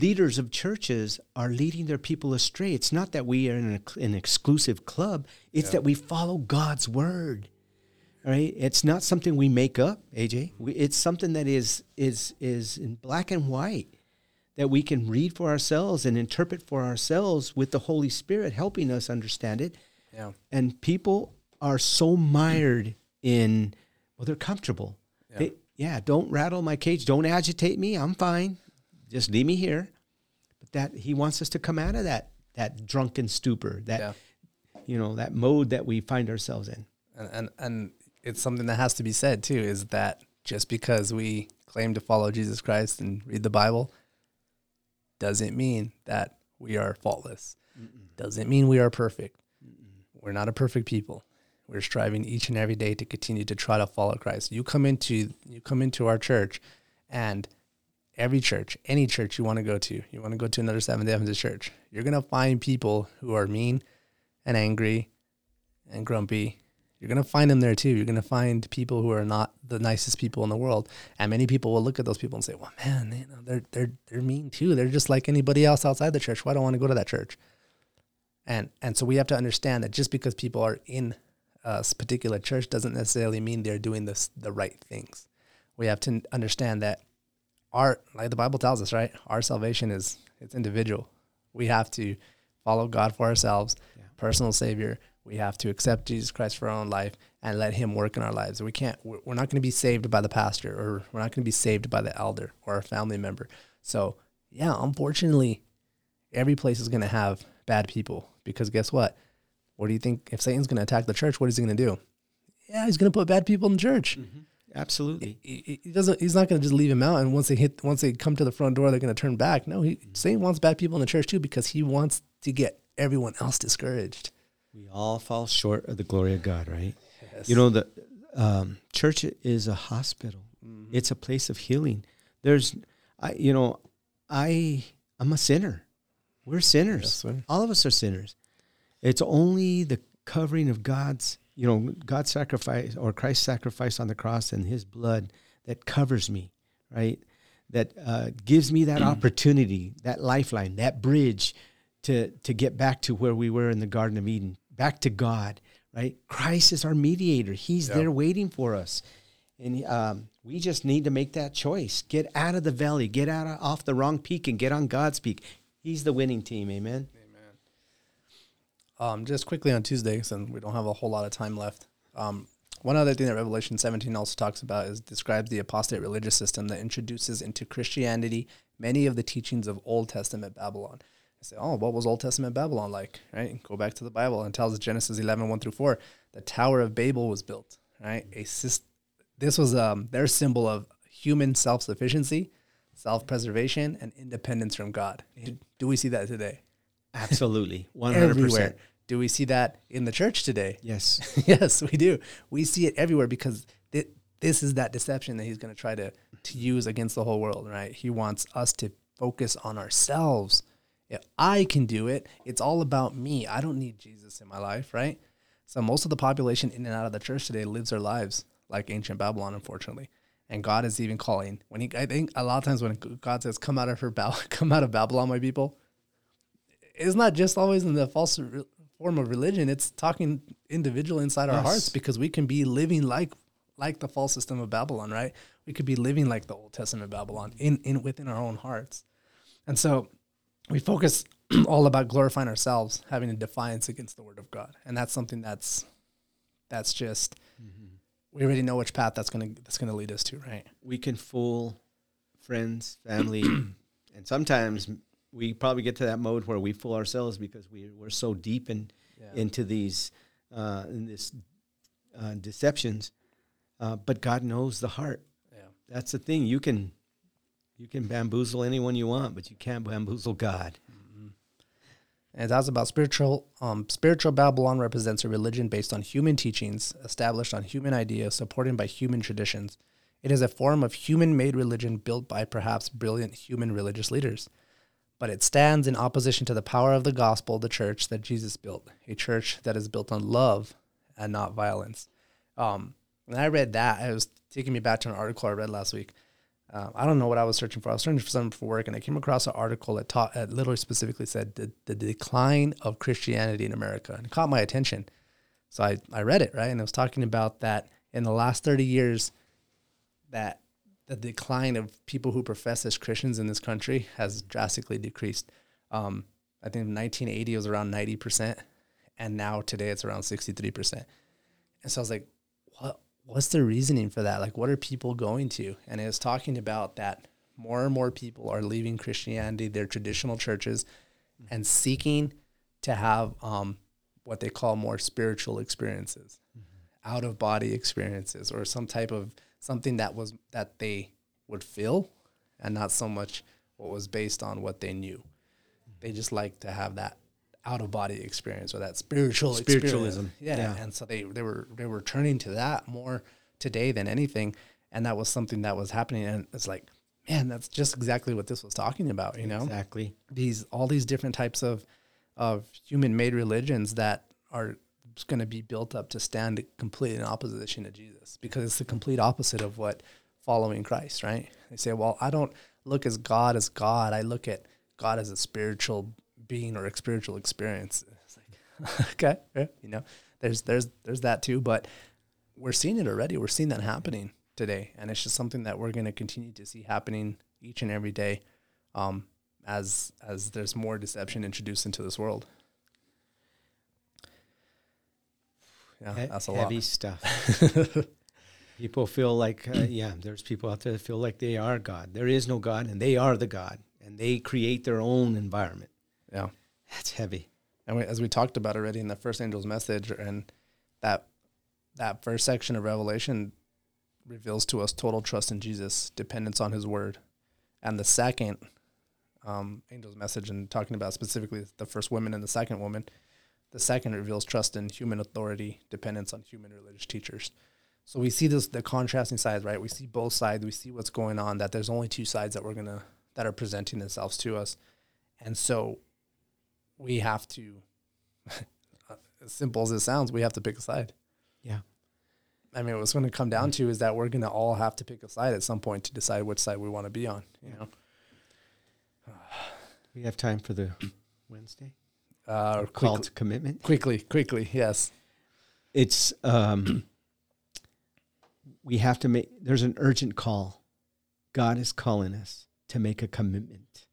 leaders of churches are leading their people astray. It's not that we are in an, an exclusive club, it's that we follow God's word. Right? It's not something we make up, AJ. We, it's something that is is is in black and white that we can read for ourselves and interpret for ourselves with the Holy Spirit helping us understand it. yeah And people are so mired in well, they're comfortable. They, yeah, don't rattle my cage. Don't agitate me. I'm fine. Just leave me here. But that he wants us to come out of that that drunken stupor, that Yeah. you know, that mode that we find ourselves in. and, and and it's something that has to be said too is that just because we claim to follow jesus christ and read the bible doesn't mean that we are faultless doesn't mean we are perfect we're not a perfect people we're striving each and every day to continue to try to follow christ you come into you come into our church and every church any church you want to go to you want to go to another seventh day adventist church you're going to find people who are mean and angry and grumpy you're going to find them there too. You're going to find people who are not the nicest people in the world. And many people will look at those people and say, well, man, you know, they're, they're, they're mean too. They're just like anybody else outside the church. Why do I want to go to that church? And, and so we have to understand that just because people are in a particular church doesn't necessarily mean they're doing this, the right things. We have to understand that our, like the Bible tells us, right? Our salvation is, it's individual. We have to follow God for ourselves, personal savior. We have to accept Jesus Christ for our own life and let him work in our lives. We can't, we're we're not going to be saved by the pastor or we're not going to be saved by the elder or a family member. So yeah, unfortunately, every place is going to have bad people because guess what? What do you think? If Satan's going to attack the church, what is he going to do? Yeah, he's going to put bad people in the church. Mm-hmm. Absolutely. He, he doesn't. He's not going to just leave him out. And once they hit, once they come to the front door, they're going to turn back. No, he, Satan wants bad people in the church too because he wants to get everyone else discouraged. We all fall short of the glory of God, right? Yes. You know, the um, church is a hospital. It's a place of healing. There's, I, you know, I, I'm a sinner. We're sinners. Yes. All of us are sinners. It's only the covering of God's, you know, God's sacrifice or Christ's sacrifice on the cross and His blood that covers me, right? That uh, gives me that opportunity, that lifeline, that bridge to to get back to where we were in the Garden of Eden, back to God, right? Christ is our mediator. He's Yeah. there waiting for us, and um, we just need to make that choice. Get out of the valley, get out of, off the wrong peak, and get on God's peak. He's the winning team. Amen. Um, just quickly on Tuesday, since we don't have a whole lot of time left. Um, one other thing that Revelation 17 also talks about is describes the apostate religious system that introduces into Christianity many of the teachings of Old Testament Babylon. I say, oh, what was Old Testament Babylon like? Right? Go back to the Bible and tells us Genesis 11, 1 through 4. The Tower of Babel was built, right? A sys- this was um, their symbol of human self sufficiency, self preservation, and independence from God. Do we see that today? Absolutely, [laughs] one hundred everywhere. percent. Do we see that in the church today? Yes. [laughs] yes, we do. We see it everywhere because thi- this is that deception that he's going to try to to use against the whole world, right? He wants us to focus on ourselves. If I can do it, it's all about me. I don't need Jesus in my life, right? So most of the population in and out of the church today lives their lives like ancient Babylon, unfortunately. And God is even calling when he. I think a lot of times when God says, "Come out of her, Bab- [laughs] come out of Babylon, my people," it's not just always in the false re- form of religion. It's talking individual inside our hearts because we can be living like like the false system of Babylon, right? We could be living like the Old Testament Babylon in, in within our own hearts. And so we focus [clears throat] all about glorifying ourselves, having a defiance against the word of God. And that's something that's that's just mm-hmm. we already know which path that's gonna that's gonna lead us to, right? we can fool friends, family, [clears throat] and sometimes we probably get to that mode where we fool ourselves because we we're so deep in into these uh, in this uh, deceptions. Uh, but God knows the heart. Yeah. That's the thing. You can you can bamboozle anyone you want, but you can't bamboozle God. And it talks about spiritual. Um, spiritual Babylon represents a religion based on human teachings, established on human ideas, supported by human traditions. It is a form of human-made religion built by perhaps brilliant human religious leaders, but it stands in opposition to the power of the gospel, the church that Jesus built, a church that is built on love and not violence. Um, when I read that, it was taking me back to an article I read last week. Uh, I don't know what I was searching for. I was searching for something for work, and I came across an article that taught, that literally specifically said the, the decline of Christianity in America, and it caught my attention. So I, I read it right, and it was talking about that in the last thirty years, that the decline of people who profess as Christians in this country has drastically decreased. Um, I think in 1980 it was around 90 percent, and now today it's around 63 percent. And so I was like, what what's the reasoning for that? Like, what are people going to? And it was talking about that more and more people are leaving Christianity, their traditional churches, and seeking to have um, what they call more spiritual experiences, out of body experiences, or some type of something that was that they would feel, and not so much what was based on what they knew. They just like to have that out of body experience or that spiritual Spiritualism, experience. Yeah. yeah. And so they, they were they were turning to that more today than anything. And that was something that was happening. And it's like, man, that's just exactly what this was talking about, you know? Exactly. These all these different types of of human made religions that are going to be built up to stand completely in opposition to Jesus because it's the complete opposite of what following Christ, right? They say, well, I don't look as God as God. I look at God as a spiritual being or a spiritual experience. It's like, [laughs] okay, yeah, you know, there's there's there's that too, but we're seeing it already. We're seeing that happening today, and it's just something that we're going to continue to see happening each and every day, um, as as there's more deception introduced into this world. Yeah, He- that's a heavy lot. stuff. [laughs] people feel like, uh, yeah, there's people out there that feel like they are God. There is no God, and they are the God, and they create their own environment. Yeah. That's heavy. And we, as we talked about already in the first angel's message, and that that first section of Revelation reveals to us total trust in Jesus, dependence on His word, and the second um, angel's message, and talking about specifically the first woman and the second woman, the second reveals trust in human authority, dependence on human religious teachers. So we see this the contrasting sides, right? We see both sides. We see what's going on. That there's only two sides that we're gonna that are presenting themselves to us, and so we have to. [laughs] as simple as it sounds, we have to pick a side. Yeah. I mean, what's going to come down to is that we're going to all have to pick a side at some point to decide which side we want to be on. You know, We have time for the Wednesday uh, call to commitment. quickly, quickly, yes, It's um, we have to make. There's an urgent call. God is calling us to make a commitment.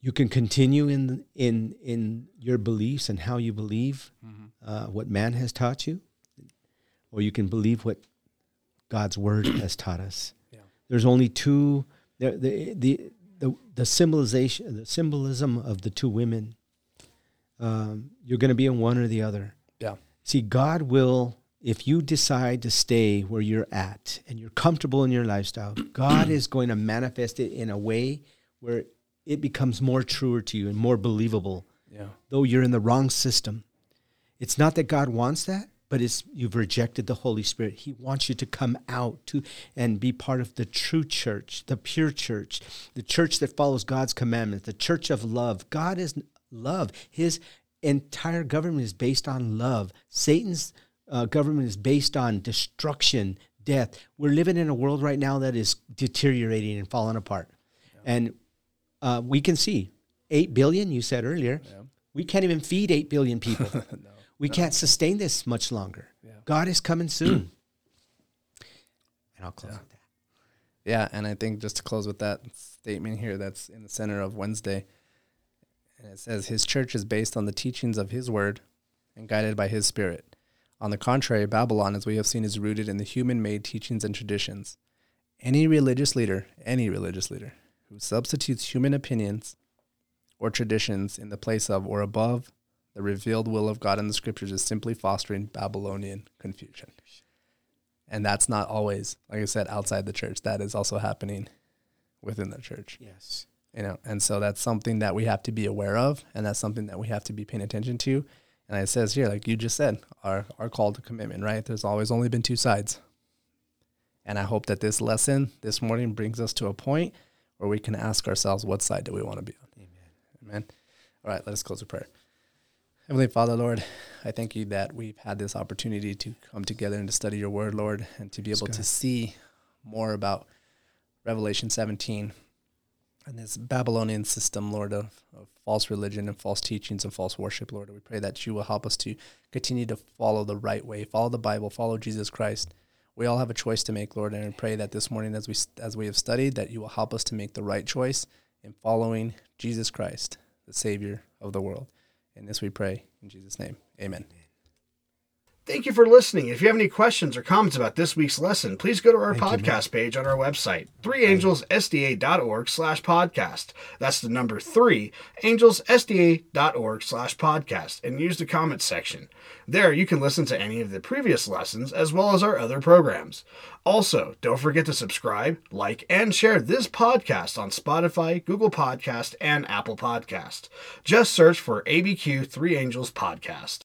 You can continue in in in your beliefs and how you believe uh, what man has taught you, or you can believe what God's word has taught us. Yeah. There's only two. The the the the, the symbolization, the symbolism of the two women. Um, you're going to be in one or the other. yeah, See, God will, if you decide to stay where you're at and you're comfortable in your lifestyle, [clears throat] God is going to manifest it in a way where it becomes more truer to you and more believable, yeah, though you're in the wrong system. It's not that God wants that, but it's you've rejected the Holy Spirit. He wants you to come out to and be part of the true church, the pure church, the church that follows God's commandments, the church of love. God is love. His entire government is based on love. Satan's uh, government is based on destruction, death. We're living in a world right now that is deteriorating and falling apart. And uh, we can see 8 billion, you said earlier. Yeah. We can't even feed 8 billion people. [laughs] we can't sustain this much longer. Yeah. God is coming soon. [clears throat] and I'll close Yeah. with that. yeah. And I think just to close with that statement here, that's in the center of Wednesday, and it says, "His church is based on the teachings of His Word and guided by His Spirit." On the contrary, Babylon, as we have seen, is rooted in the human-made teachings and traditions. Any religious leader, any religious leader, who substitutes human opinions or traditions in the place of or above the revealed will of God in the scriptures is simply fostering Babylonian confusion. And that's not always, like I said, outside the church. That is also happening within the church. Yes. You know, and so that's something that we have to be aware of, and that's something that we have to be paying attention to. And it says here, like you just said, our our call to commitment, right? There's always only been two sides. And I hope that this lesson this morning brings us to a point where we can ask ourselves, what side do we want to be on? Amen. Amen. All right, let us close with prayer. Heavenly Father, Lord, I thank you that we've had this opportunity to come together and to study your word, Lord, and to be able to see more about Revelation 17 and this Babylonian system, Lord, of, of false religion and false teachings and false worship, Lord. We pray that you will help us to continue to follow the right way, follow the Bible, follow Jesus Christ. We all have a choice to make, Lord, and I pray that this morning, as we as we have studied, that you will help us to make the right choice in following Jesus Christ, the Savior of the world. And this we pray in Jesus' name. Amen. Thank you for listening. If you have any questions or comments about this week's lesson, please go to our Thank you, podcast page on our website, 3angelsSDA.org slash podcast. That's the number 3, angelsSDA.org slash podcast, and use the comments section. There you can listen to any of the previous lessons as well as our other programs. Also, don't forget to subscribe, like, and share this podcast on Spotify, Google Podcast, and Apple Podcast. Just search for ABQ 3 Angels Podcast.